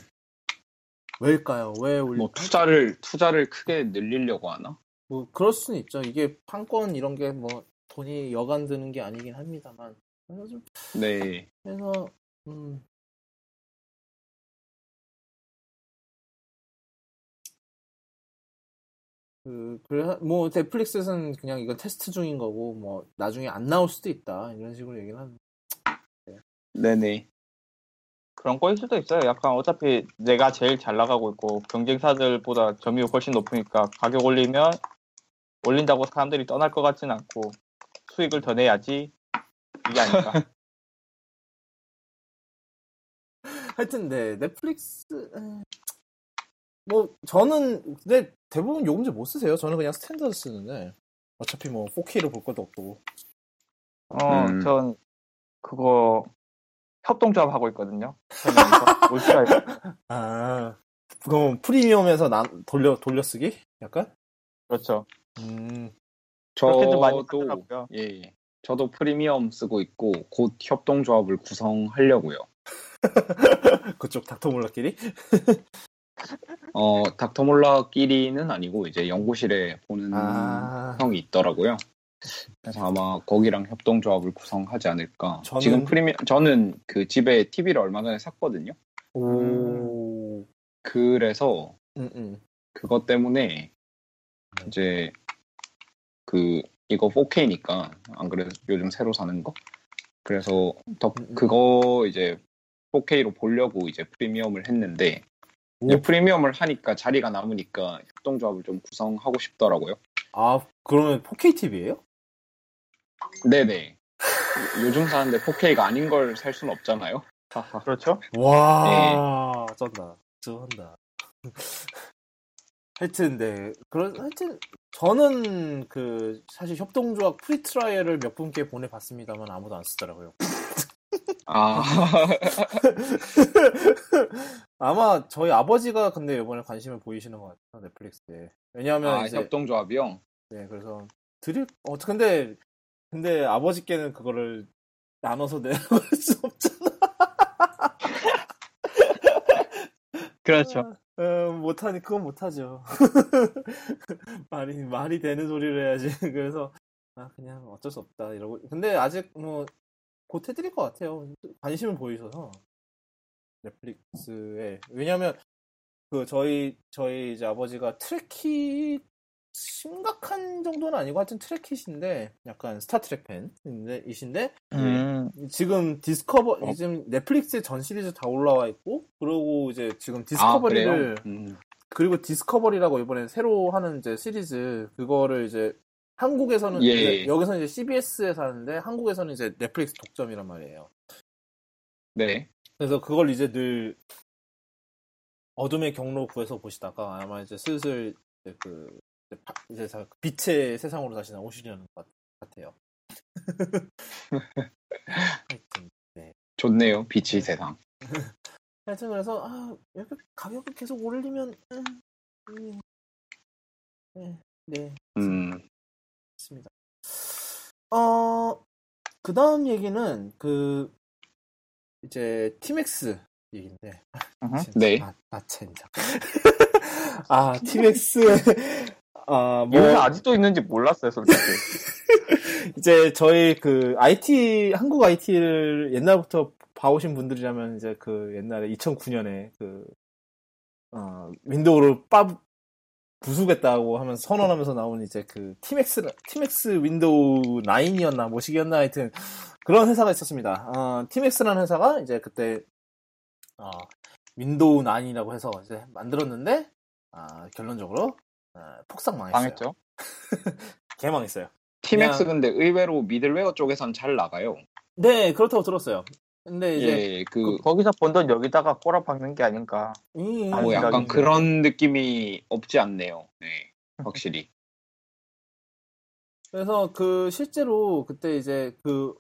왜일까요? 왜 올리? 뭐 투자를, 투자를 크게 늘리려고 하나? 뭐 그럴 수는 있죠. 이게 판권 이런 게 뭐 돈이 여간 드는 게 아니긴 합니다만 그래서 좀 네. 그래서 음. 그, 그래, 뭐, 넷플릭스에서는 그냥 이거 테스트 중인 거고, 뭐, 나중에 안 나올 수도 있다. 이런 식으로 얘기를 하는. 네네. 그런 거일 수도 있어요. 약간 어차피 내가 제일 잘 나가고 있고 경쟁사들보다 점유율 훨씬 높으니까 가격 올리면 올린다고 사람들이 떠날 것 같진 않고 수익을 더 내야지 이게 아닐까. 하여튼, 네, 넷플릭스, 에, 뭐, 저는, 근데 대부분 요금제 뭐 쓰세요. 저는 그냥 standard 쓰는데. 어차피 뭐, 4K로 볼 것도 없고. 어, 음. 전 그거 협동조합 하고 있거든요. 울트라에서. 아, 그럼 프리미엄에서 난, 돌려, 돌려 쓰기? 약간? 그렇죠. 음, 그렇게도 많이 저도 하더라고요. 예, 예. 저도 프리미엄 쓰고 있고 곧 협동조합을 구성하려고요. 그쪽 닥터몰라끼리? 어 닥터몰라끼리는 아니고 이제 연구실에 보는 아. 형이 있더라고요. 그래서 아마 거기랑 협동조합을 구성하지 않을까. 저는- 지금 프리미엄 저는 그 집에 TV를 얼마 전에 샀거든요. 오. 그래서 응, 응. 그것 때문에 이제 그 이거 4K니까 안 그래도 요즘 새로 사는 거 그래서 더 음, 음. 그거 이제 4K로 보려고 이제 프리미엄을 했는데 이제 오. 프리미엄을 하니까 자리가 남으니까 협동조합을 좀 구성하고 싶더라고요. 아, 그러면 4K TV예요? 네네. 요즘 사는데 4K가 아닌 걸 살 수는 없잖아요. 그렇죠? 와, 쩐다. 쩐다. 하여튼, 네. 그런, 하여튼, 저는 그, 사실 협동조합 free trial을 몇 분께 보내봤습니다만 아무도 안 쓰더라고요. 아, 아마 저희 아버지가 근데 이번에 관심을 보이시는 것 같아요, 넷플릭스에. 왜냐하면 아, 이제, 협동조합이요? 네, 그래서, 드릴, 어, 근데, 근데 아버지께는 그거를 나눠서 내놓을 수 없잖아. 그렇죠. 어, 못하니, 그건 못하죠. 말이, 말이 되는 소리를 해야지. 그래서, 아, 그냥 어쩔 수 없다, 이러고. 근데 아직 뭐, 곧 해드릴 것 같아요. 관심을 보이셔서. 넷플릭스에. 왜냐면, 그, 저희, 저희 이제 아버지가 Trekkie, 심각한 정도는 아니고 하여튼 Trekkie인데, 약간 스타트렉 팬인데, 이신데, 음. 지금 디스커버, 어? 지금 넷플릭스에 전 시리즈 다 올라와 있고, 그리고 이제 지금 아, 디스커버리를, 그래요? 음. 그리고 디스커버리라고 이번에 새로 하는 이제 시리즈 그거를 이제 한국에서는 예. 이제 여기서는 이제 CBS에서 하는데 한국에서는 이제 넷플릭스 독점이란 말이에요. 네. 그래서 그걸 이제 늘 어둠의 경로 구해서 보시다가 아마 이제 슬슬 그 이제 다 빛의 세상으로 다시 나오시려는 것 같아요. 하여튼 좋네요. 빛이 세상. 하여튼 그래서 아 이렇게 가격을 계속 올리면 음, 음, 네, 네 음, 있습니다. 어, 그 다음 얘기는 그, 이제, 티맥스 얘기인데. 어허. 네. 아, 아. 아, 티맥스. 아, 뭐, 이 회사 아직도 있는지 몰랐어요, 솔직히. 이제 저희 그, IT, 한국 IT를 옛날부터 봐오신 분들이라면 이제 그 옛날에 2009년에 그, 어, 윈도우를 빠, 부수겠다고 하면서 선언하면서 나온 이제 그 티맥스 티맥스 윈도우 9이었나 뭐시기였나 하여튼 그런 회사가 있었습니다. 어, 티맥스라는 회사가 이제 그때 어, 윈도우 9이라고 해서 이제 만들었는데 아, 결론적으로 아, 폭삭 망했어요. 망했죠. 개망했어요. 티맥스 그냥- 근데 의외로 미들웨어 쪽에선 잘 나가요. 네 그렇다고 들었어요. 근데 이제 예, 그, 그, 거기서 번 돈 여기다가 꼬라 박는 게 아닌가. 음, 아, 뭐 약간 생각인데. 그런 느낌이 없지 않네요. 네, 확실히. 그래서 그 실제로 그때 이제 그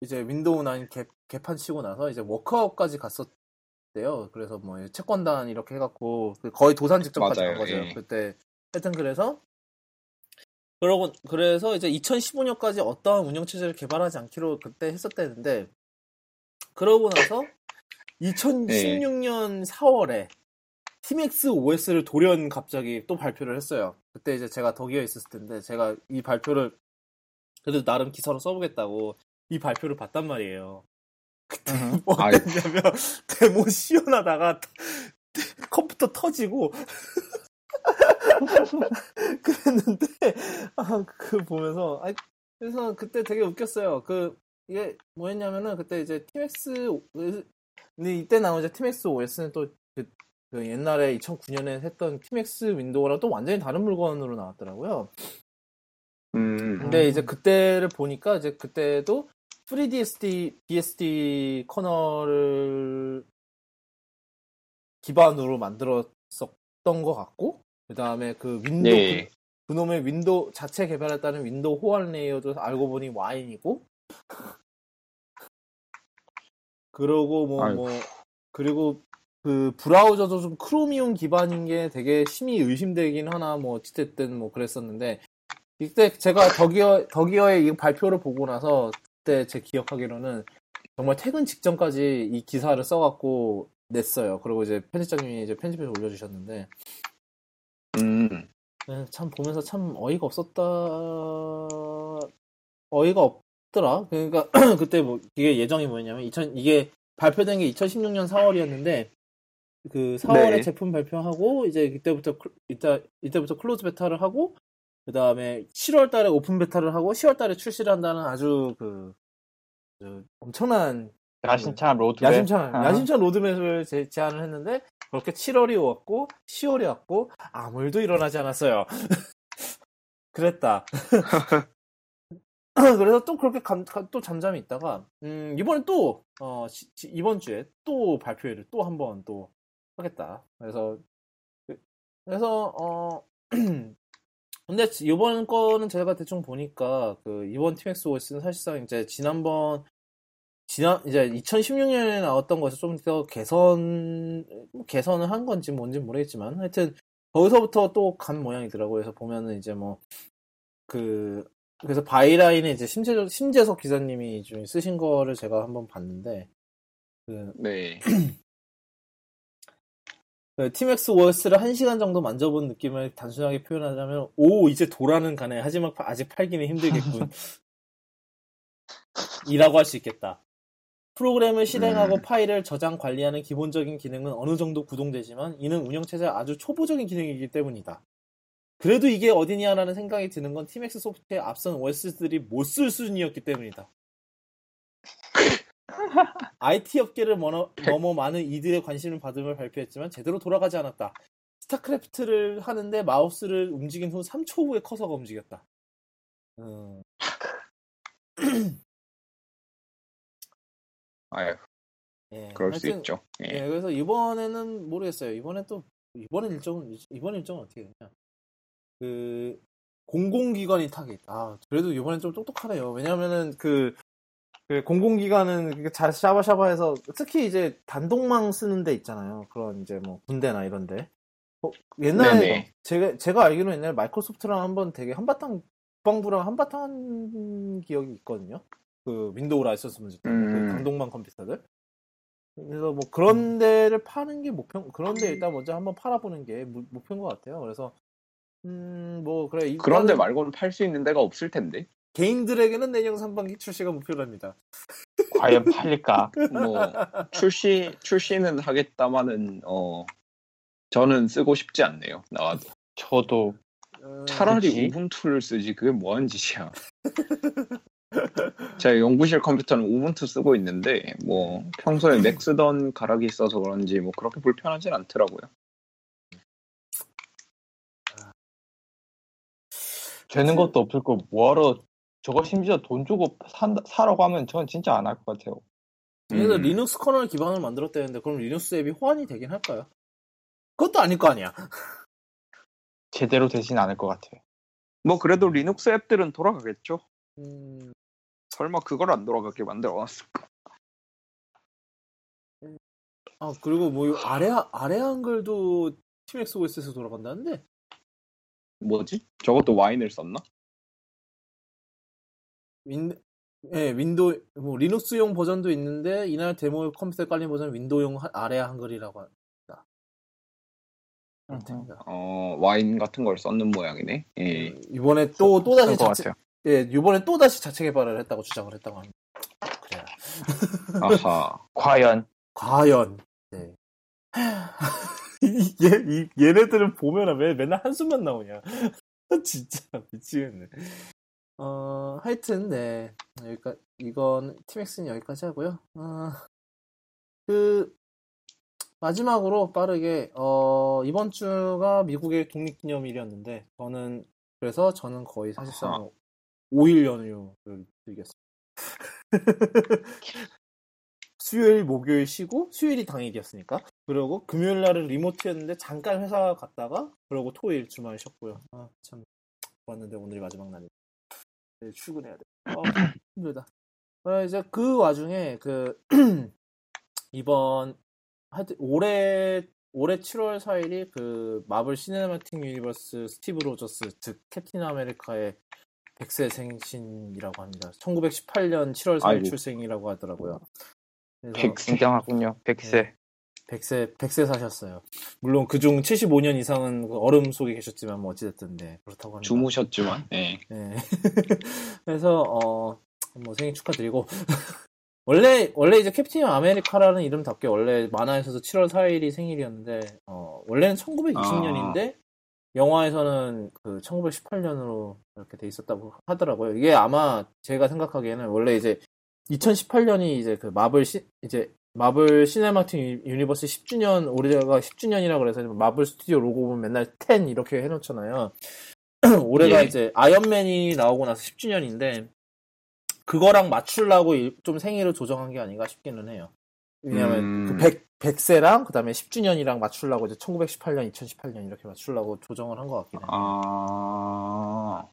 이제 윈도우 9 개, 개판 치고 나서 이제 워크아웃까지 갔었대요. 그래서 뭐 채권단 이렇게 해갖고 그 거의 도산 직전까지 맞아요, 간 거죠. 예. 그때 하여튼 그래서 그러고 그래서 이제 2015년까지 어떠한 운영 체제를 개발하지 않기로 그때 했었대는데 그러고 나서 2016년 4월에 티맥스 OS를 돌연 갑자기 또 발표를 했어요. 그때 이제 제가 덕이어 있었을 텐데 제가 이 발표를 그래도 나름 기사로 써보겠다고 이 발표를 봤단 말이에요. 그때 음. 뭐. 했냐면 데모 시연하다가 컴퓨터 터지고 그랬는데 아, 그 보면서 아, 그래서 그때 되게 웃겼어요. 그 이게 뭐였냐면은 그때 이제 티맥스 근데 이때 나온 이제 티맥스 OS는 또 그, 그 옛날에 2009년에 했던 티맥스 윈도우랑 또 완전히 다른 물건으로 나왔더라고요. 음, 근데 이제 그때를 보니까 이제 그때도 FreeBSD BSD 커널을 기반으로 만들었었던 것 같고 그 다음에 그 윈도우 예. 그, 놈의 윈도우 자체 개발했다는 윈도우 호환 layer도 알고 보니 Wine이고 그러고 뭐. 뭐 그리고 그 브라우저도 좀 Chromium 기반인 게 되게 심히 의심되긴 하나 뭐 어찌됐든 뭐 그랬었는데 이때 제가 더기어 더기어의 이 발표를 보고 나서 그때 제 기억하기로는 정말 퇴근 직전까지 이 기사를 써갖고 냈어요. 그리고 이제 편집장님이 이제 편집해서 올려주셨는데 음, 네, 참 보면서 참 어이가 없었다. 어이가 없더라. 그러니까 그때 뭐 이게 예정이 뭐였냐면 2000 이게 발표된 게 2016년 4월이었는데 그 4월에 네. 제품 발표하고 이제 이때부터 클- 이때 이때부터 close beta를 하고 그 다음에 7월 달에 open beta를 하고 10월 달에 출시를 한다는 아주 그, 그 엄청난 야심찬 로드맵. 야심찬, 아. 야심찬 로드맵을 제, 제안을 했는데, 그렇게 7월이 왔고, 10월이 왔고, 아무 일도 일어나지 않았어요. 그랬다. 그래서 또 그렇게 감- 가- 또 잠잠히 있다가, 음, 이번에 또, 어, 시- 시- 이번 주에 또 발표회를 또 한 번 또 하겠다. 그래서, 그- 그래서, 어, 근데 이번 거는 제가 대충 보니까, 그, 이번 팀엑스 OS는 사실상 이제 지난번, 지난 이제 2016년에 나왔던 것에서 좀 더 개선 개선을 한 건지 뭔지 모르겠지만 하여튼 거기서부터 또 간 모양이더라고요. 그래서 보면은 이제 뭐 그 그래서 바이라인에 이제 심재석 심재석 기자님이 좀 쓰신 거를 제가 한번 봤는데 그 네. 그 티맥스 OS를 한 시간 정도 만져본 느낌을 단순하게 표현하자면 오 이제 돌아는 가네 하지만 파- 아직 팔기는 힘들겠군 이라고 할 수 있겠다 프로그램을 실행하고 음. 파일을 저장 관리하는 기본적인 기능은 어느 정도 구동되지만 이는 운영체제의 아주 초보적인 기능이기 때문이다 그래도 이게 어디냐라는 생각이 드는 건 팀엑스 소프트의 앞선 OS들이 못 쓸 수준이었기 때문이다 IT 업계를 넘어, 넘어 많은 이들의 관심을 받음을 발표했지만 제대로 돌아가지 않았다. 스타크래프트를 하는데 마우스를 움직인 후 3초 후에 커서가 움직였다. 음, 아유, 예, 그럴 수 하여튼, 있죠. 예. 예, 그래서 이번에는 모르겠어요. 이번에 또 이번 일정은 이번 일정은 어떻게 되냐? 그 공공기관이 타겟. 아 그래도 이번엔 좀 똑똑하네요. 왜냐하면은 그, 그 공공기관은 잘 샤바샤바해서 특히 이제 단독망 쓰는 데 있잖아요. 그런 이제 뭐 군대나 이런데. 어, 옛날에 네네. 제가 제가 알기로 옛날에 마이크로소프트랑 한번 되게 한바탕 국방부랑 한바탕 한 기억이 있거든요. 그 윈도우 라이선스 문제 때문에 그 음. 단독망 컴퓨터들. 그래서 뭐 그런 데를 파는 게 목표, 그런데 일단 먼저 한번 팔아보는 게 목- 목표인 것 같아요. 그래서 음 뭐 그래 그런데 말고는 팔 수 있는 데가 없을 텐데. 개인들에게는 내년 상반기 출시가 목표랍니다. 과연 팔릴까? 뭐 출시 출시는 하겠다마는 어 저는 쓰고 싶지 않네요. 나와도 저도 어, 차라리 그치? 우분투를 쓰지 그게 뭐하는 짓이야. 제가 연구실 컴퓨터는 우분투 쓰고 있는데 뭐 평소에 맥 쓰던 가락이 있어서 그런지 뭐 그렇게 불편하진 않더라고요. 되는 것도 없을 거 뭐하러 저거 심지어 돈 주고 산다, 사라고 하면 저는 진짜 안 할 것 같아요. 그래서 음. 리눅스 커널 기반을 만들었다는데 그럼 리눅스 앱이 호환이 되긴 할까요? 그것도 아닐 거 아니야. 제대로 되진 않을 것 같아요. 뭐 그래도 리눅스 앱들은 돌아가겠죠. 음, 설마 그걸 안 돌아가게 만들어 놨을까? 아 그리고 뭐이 아래 아래 한글도 티맥스 OS에서 돌아간다는데 뭐지? 저것도 Wine을 썼나? 윈, 예, 윈도우, 뭐, 리눅스용 버전도 있는데, 이날 데모 컴퓨터에 깔린 버전 윈도우용 하- 아래 한글이라고 합니다. 그렇답니다. 어 와인 같은 걸 썼는 모양이네. 예. 음, 이번에 또, 또 다시 자체, 같아요. 예, 이번에 또 다시 자체 개발을 했다고 주장을 했다고 합니다. 그래요. 아하. 과연 과연, 네. 이- 얘, 이- 얘네들은 보면 왜 맨날 한숨만 나오냐. 진짜 미치겠네. 어, 하여튼, 네. 여기까 이건, 팀엑스는 여기까지 하고요. 어, 그, 마지막으로 빠르게, 어, 이번 주가 미국의 독립기념일이었는데, 저는, 그래서 저는 거의 사실상 아하. 5일 연휴를 즐겼습니다. 수요일, 목요일 쉬고, 수요일이 당일이었으니까. 그리고 금요일 날은 리모트였는데, 잠깐 회사 갔다가, 그러고 토요일 주말 쉬었고요. 아, 참, 좋았는데, 오늘이 마지막 날이다. 내일 출근해야 돼. 어, 힘들다. 어, 이제 그 와중에, 그, 이번, 하여튼, 올해, 올해 7월 4일이 그 마블 시네마틱 유니버스 스티브 로저스 즉 캡틴 아메리카의 100세 생신이라고 합니다. 1918년 7월 4일 아이고. 출생이라고 하더라고요. 그래서 백- 굉장하군요. 100세. 100세 100세 사셨어요. 물론 그중 75년 이상은 그 얼음 속에 계셨지만 뭐 어찌됐든 네, 그렇다고 합니다. 주무셨지만. 예. 네. 그래서 어, 뭐 생일 축하드리고 원래 원래 이제 캡틴 아메리카라는 이름답게 원래 만화에서도 7월 4일이 생일이었는데 어, 원래는 1920년인데 영화에서는 그 1918년으로 이렇게 돼 있었다고 하더라고요. 이게 아마 제가 생각하기에는 원래 이제 2018년이 이제 그 마블 시 이제 마블 시네마틱 유- 유니버스 10주년 올해가 10주년이라 그래서 마블 스튜디오 로고 보면 맨날 10 이렇게 해놓잖아요. 올해가 예. 이제 아이언맨이 나오고 나서 10주년인데 그거랑 맞추려고 일- 좀 생일을 조정한 게 아닌가 싶기는 해요. 왜냐하면 음. 그 100, 100세랑 그다음에 10주년이랑 맞추려고 이제 1918년, 2018년 이렇게 맞추려고 조정을 한 것 같긴 해요. 아.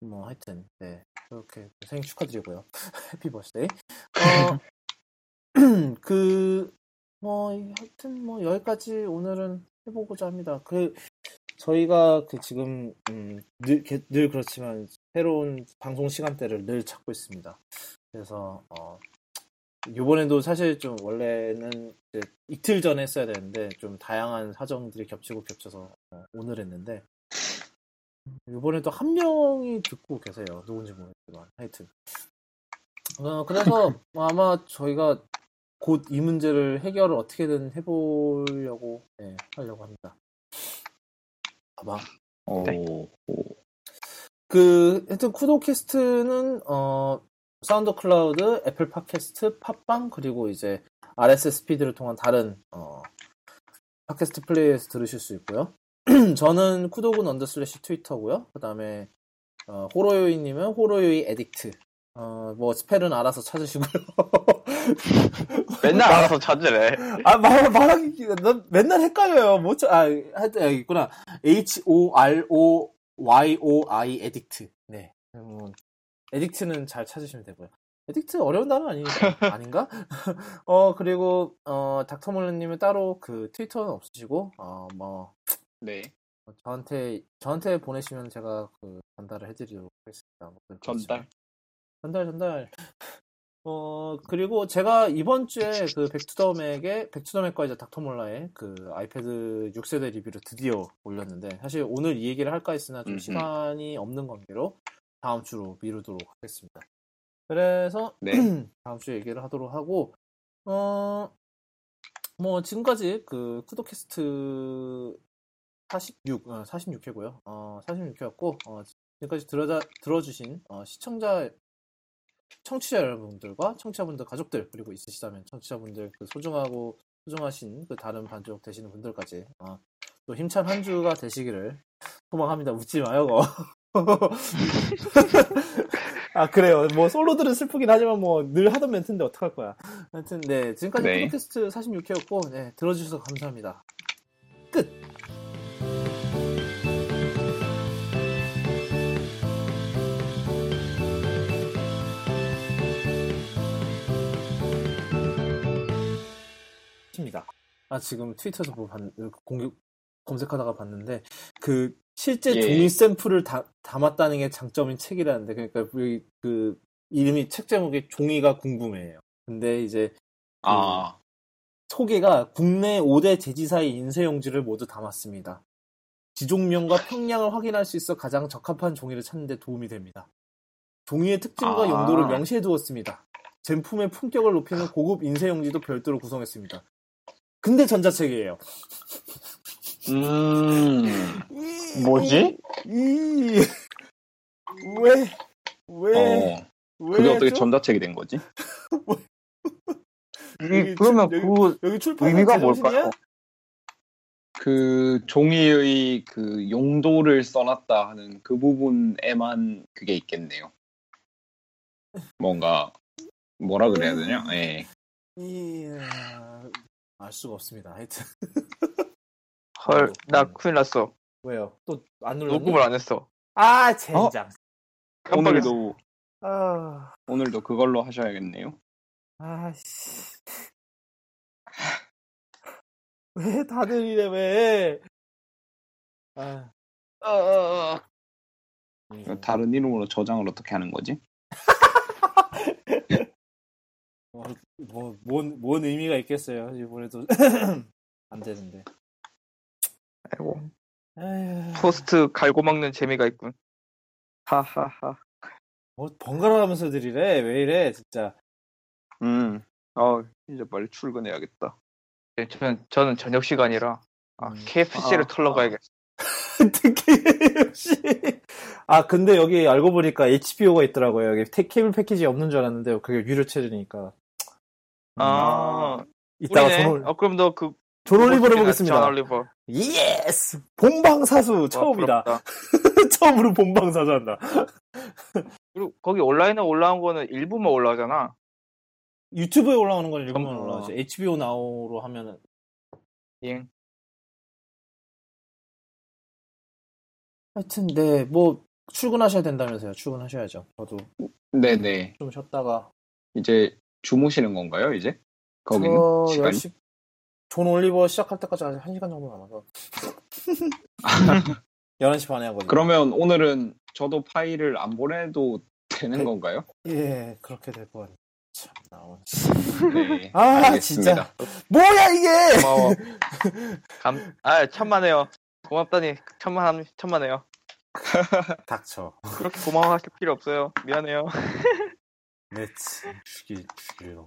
뭐 하여튼 네 그렇게 생일 축하드리고요. 해피 버스데이. 어, 어그뭐 하여튼 뭐 여기까지 오늘은 해보고자 합니다. 그 저희가 그 지금 음, 늘, 게- 늘 그렇지만 새로운 방송 시간대를 늘 찾고 있습니다. 그래서 어 이번에도 사실 좀 원래는 이제 이틀 전에 했어야 되는데 좀 다양한 사정들이 겹치고 겹쳐서 어, 오늘 했는데 이번에도 한 명이 듣고 계세요. 누군지 모르겠지만 하여튼 어, 그래서 아마 저희가 곧 이 문제를 해결을 어떻게든 해보려고 네, 하려고 합니다. 아마 오. 네. 그 하여튼 쿠도캐스트는 어 사운드 클라우드, 애플 팟캐스트, 팟빵 그리고 이제 RSS feed를 통한 다른 어 팟캐스트 플레이에서 들으실 수 있고요. 저는 쿠도군 underslash 트위터고요. 그다음에 어, 호로요이님은 호로요이 addict. 어, 뭐 spell은 알아서 찾으시고요. 맨날 알아서 찾으래. 아, 말, 말하기, 난 맨날 헷갈려요. 뭐, 저- 아, 하여튼, 여기 있구나. H-O-R-O-Y-O-I, 에딕트. 네. 음, 에딕트는 잘 찾으시면 되고요. 에딕트 어려운 단어 아니니까, 아닌가? 어, 그리고, 어, 닥터몰르님은 따로 그 트위터는 없으시고, 어, 뭐, 네. 저한테, 저한테 보내시면 제가 그 전달을 해드리도록 하겠습니다. 뭐 전달. 전달, 전달. 어, 그리고 제가 이번 주에 그 백투더맥의, 백투더맥과 이제 닥터몰라의 그 아이패드 6세대 리뷰를 드디어 올렸는데, 사실 오늘 이 얘기를 할까 했으나 좀 음흠. 시간이 없는 관계로 다음 주로 미루도록 하겠습니다. 그래서, 네. 다음 주에 얘기를 하도록 하고, 어, 뭐, 지금까지 그 쿠도캐스트 46, 어, 46회고요. 어, 46회였고, 어, 지금까지 들어자, 들어주신 어, 시청자, 청취자 여러분들과 청취자분들 가족들 그리고 있으시다면 청취자분들 그 소중하고 소중하신 그 다른 반쪽 되시는 분들까지 어, 또 힘찬 한 주가 되시기를 소망합니다. 웃지 마요. 거. 아 그래요. 뭐 솔로들은 슬프긴 하지만 뭐 늘 하던 멘트인데 어떡할 거야. 하여튼 네 지금까지 네. 팟캐스트 46회였고 네 들어주셔서 감사합니다. 끝. 입니다. 아 지금 트위터에서 뭐 봤, 공격 검색하다가 봤는데 그 실제 예. 종이 샘플을 다, 담았다는 게 장점인 책이라는데 그러니까 그, 그 이름이 책 제목이 종이가 궁금해요. 근데 이제 아. 소개가 국내 5대 제지사의 인쇄용지를 모두 담았습니다. 지종명과 평량을 확인할 수 있어 가장 적합한 종이를 찾는 데 도움이 됩니다. 종이의 특징과 아. 용도를 명시해 두었습니다. 제품의 품격을 높이는 고급 인쇄용지도 별도로 구성했습니다. 근데 전자책이에요. 음. 뭐지? 이, 왜, 왜, 어. 왜, 그게 어떻게 죠? 전자책이 된 거지? 이- 그러면 여기- 그 여기 출판 의미가 뭘까요? 그 종이의 그 용도를 써놨다 하는 그 부분에만 그게 있겠네요. 뭔가 뭐라 그래야 되냐? 예. 이, 아, 알 수가 없습니다. 하여튼. 헐, 나 큰일 났어. 왜요? 또 안 눌렀니? 녹음을 안 했어. 아, 젠장. 깜빡했어. 오늘도 아, 오늘도 그걸로 하셔야겠네요. 아씨. 왜 다들 이래 왜? 아, 그 다른 이름으로 저장을 어떻게 하는 거지? 뭐, 뭐, 뭔, 뭔 의미가 있겠어요. 이번에도 안 되는데. 아이고 에휴, 토스트 갈고 먹는 재미가 있군. 하하하. 뭐 번갈아 가면서들 이래. 왜 이래, 진짜. 음. 어 이제 빨리 출근해야겠다. 네, 저는 저는 저녁 시간이라 아, 음. KFC를 아, 털러 아. 가야겠어. 특히, 역시. 아, 근데 여기 알고 보니까 HBO가 있더라고요. 여기 테- 케이블 패키지 없는 줄 알았는데, 그게 유료 체제니까. 아, 이따가 우리네. 존, 올- 어 그럼 너 그 존 올리버를 보겠습니다. 존 올리버. Yes! 본방사수 처음이다. 처음으로 본방사수 한다. 그리고 거기 온라인에 올라온 거는 일부만 올라가잖아. 유튜브에 올라오는 건 일부만 어. 올라오지. HBO Now로 하면은. 예. 하여튼, 네, 뭐, 출근하셔야 된다면서요. 출근하셔야죠. 저도 네네. 좀 쉬었다가. 이제 주무시는 건가요 이제? 거기는 저 시간이? 10, 존 올리버 시작할 때까지 아직 1시간 정도 남아서. 11시 반에 하거든요. 그러면 오늘은 저도 파일을 안 보내도 되는 건가요? 예, 그렇게 될 것 같네요. 참, 나 원. 네. 아, 알겠습니다. 진짜. 뭐야, 이게! 고마워. 감, 아 천만에요. 고맙다니 천만 천만에요. 닥쳐. 그렇게 고마워하실 필요 없어요. 미안해요. 네츠. 죽이, 죽이려.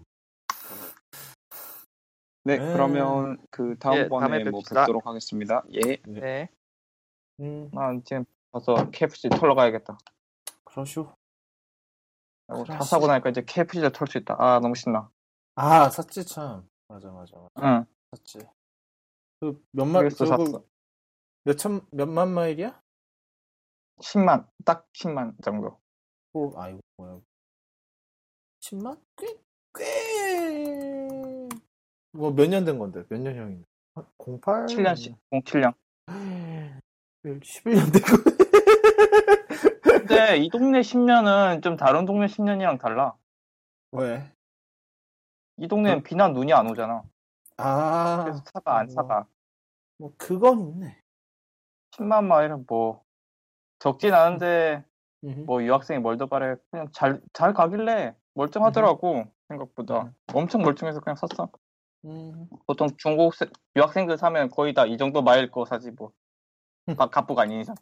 네, 네. 그러면 그 예, 다음에 다음번에 뭐 뵙시다. 뵙도록 하겠습니다. 예. 네. 음, 난 지금 가서 KFC 털러 가야겠다. 그러쇼. 어, 다 사고 나니까 이제 KFC를 털수 있다. 아 너무 신나. 아, 샀지, 참. 맞아, 맞아, 맞아. 응. 샀지. 그, 몇 만, 그래서 저거 샀어. 몇 천, 몇만 마일이야? 10만 딱 10만 정도. 뭐, 아이고, 뭐야. 10만? 꽤, 꽤. 뭐, 몇 년 된 건데? 몇 년형인데? 08? 7년씩 07년. 11년 된 거. 근데 이 동네 10년은 좀 다른 동네 10년이랑 달라. 왜? 이 동네는 비나 눈이 안 오잖아. 아, 그래서 사가 안 사가. 뭐, 그건 있네. 10만 마일은 뭐 적진 않은데 음. 뭐 유학생이 멀더 가래 그냥 잘 잘 가길래 멀쩡하더라고 생각보다 음. 엄청 멀쩡해서 그냥 샀어. 음. 보통 중국 세- 유학생들 사면 거의 다 이 정도 마일 거 사지 뭐. 가- 갑부가 아닌 이상.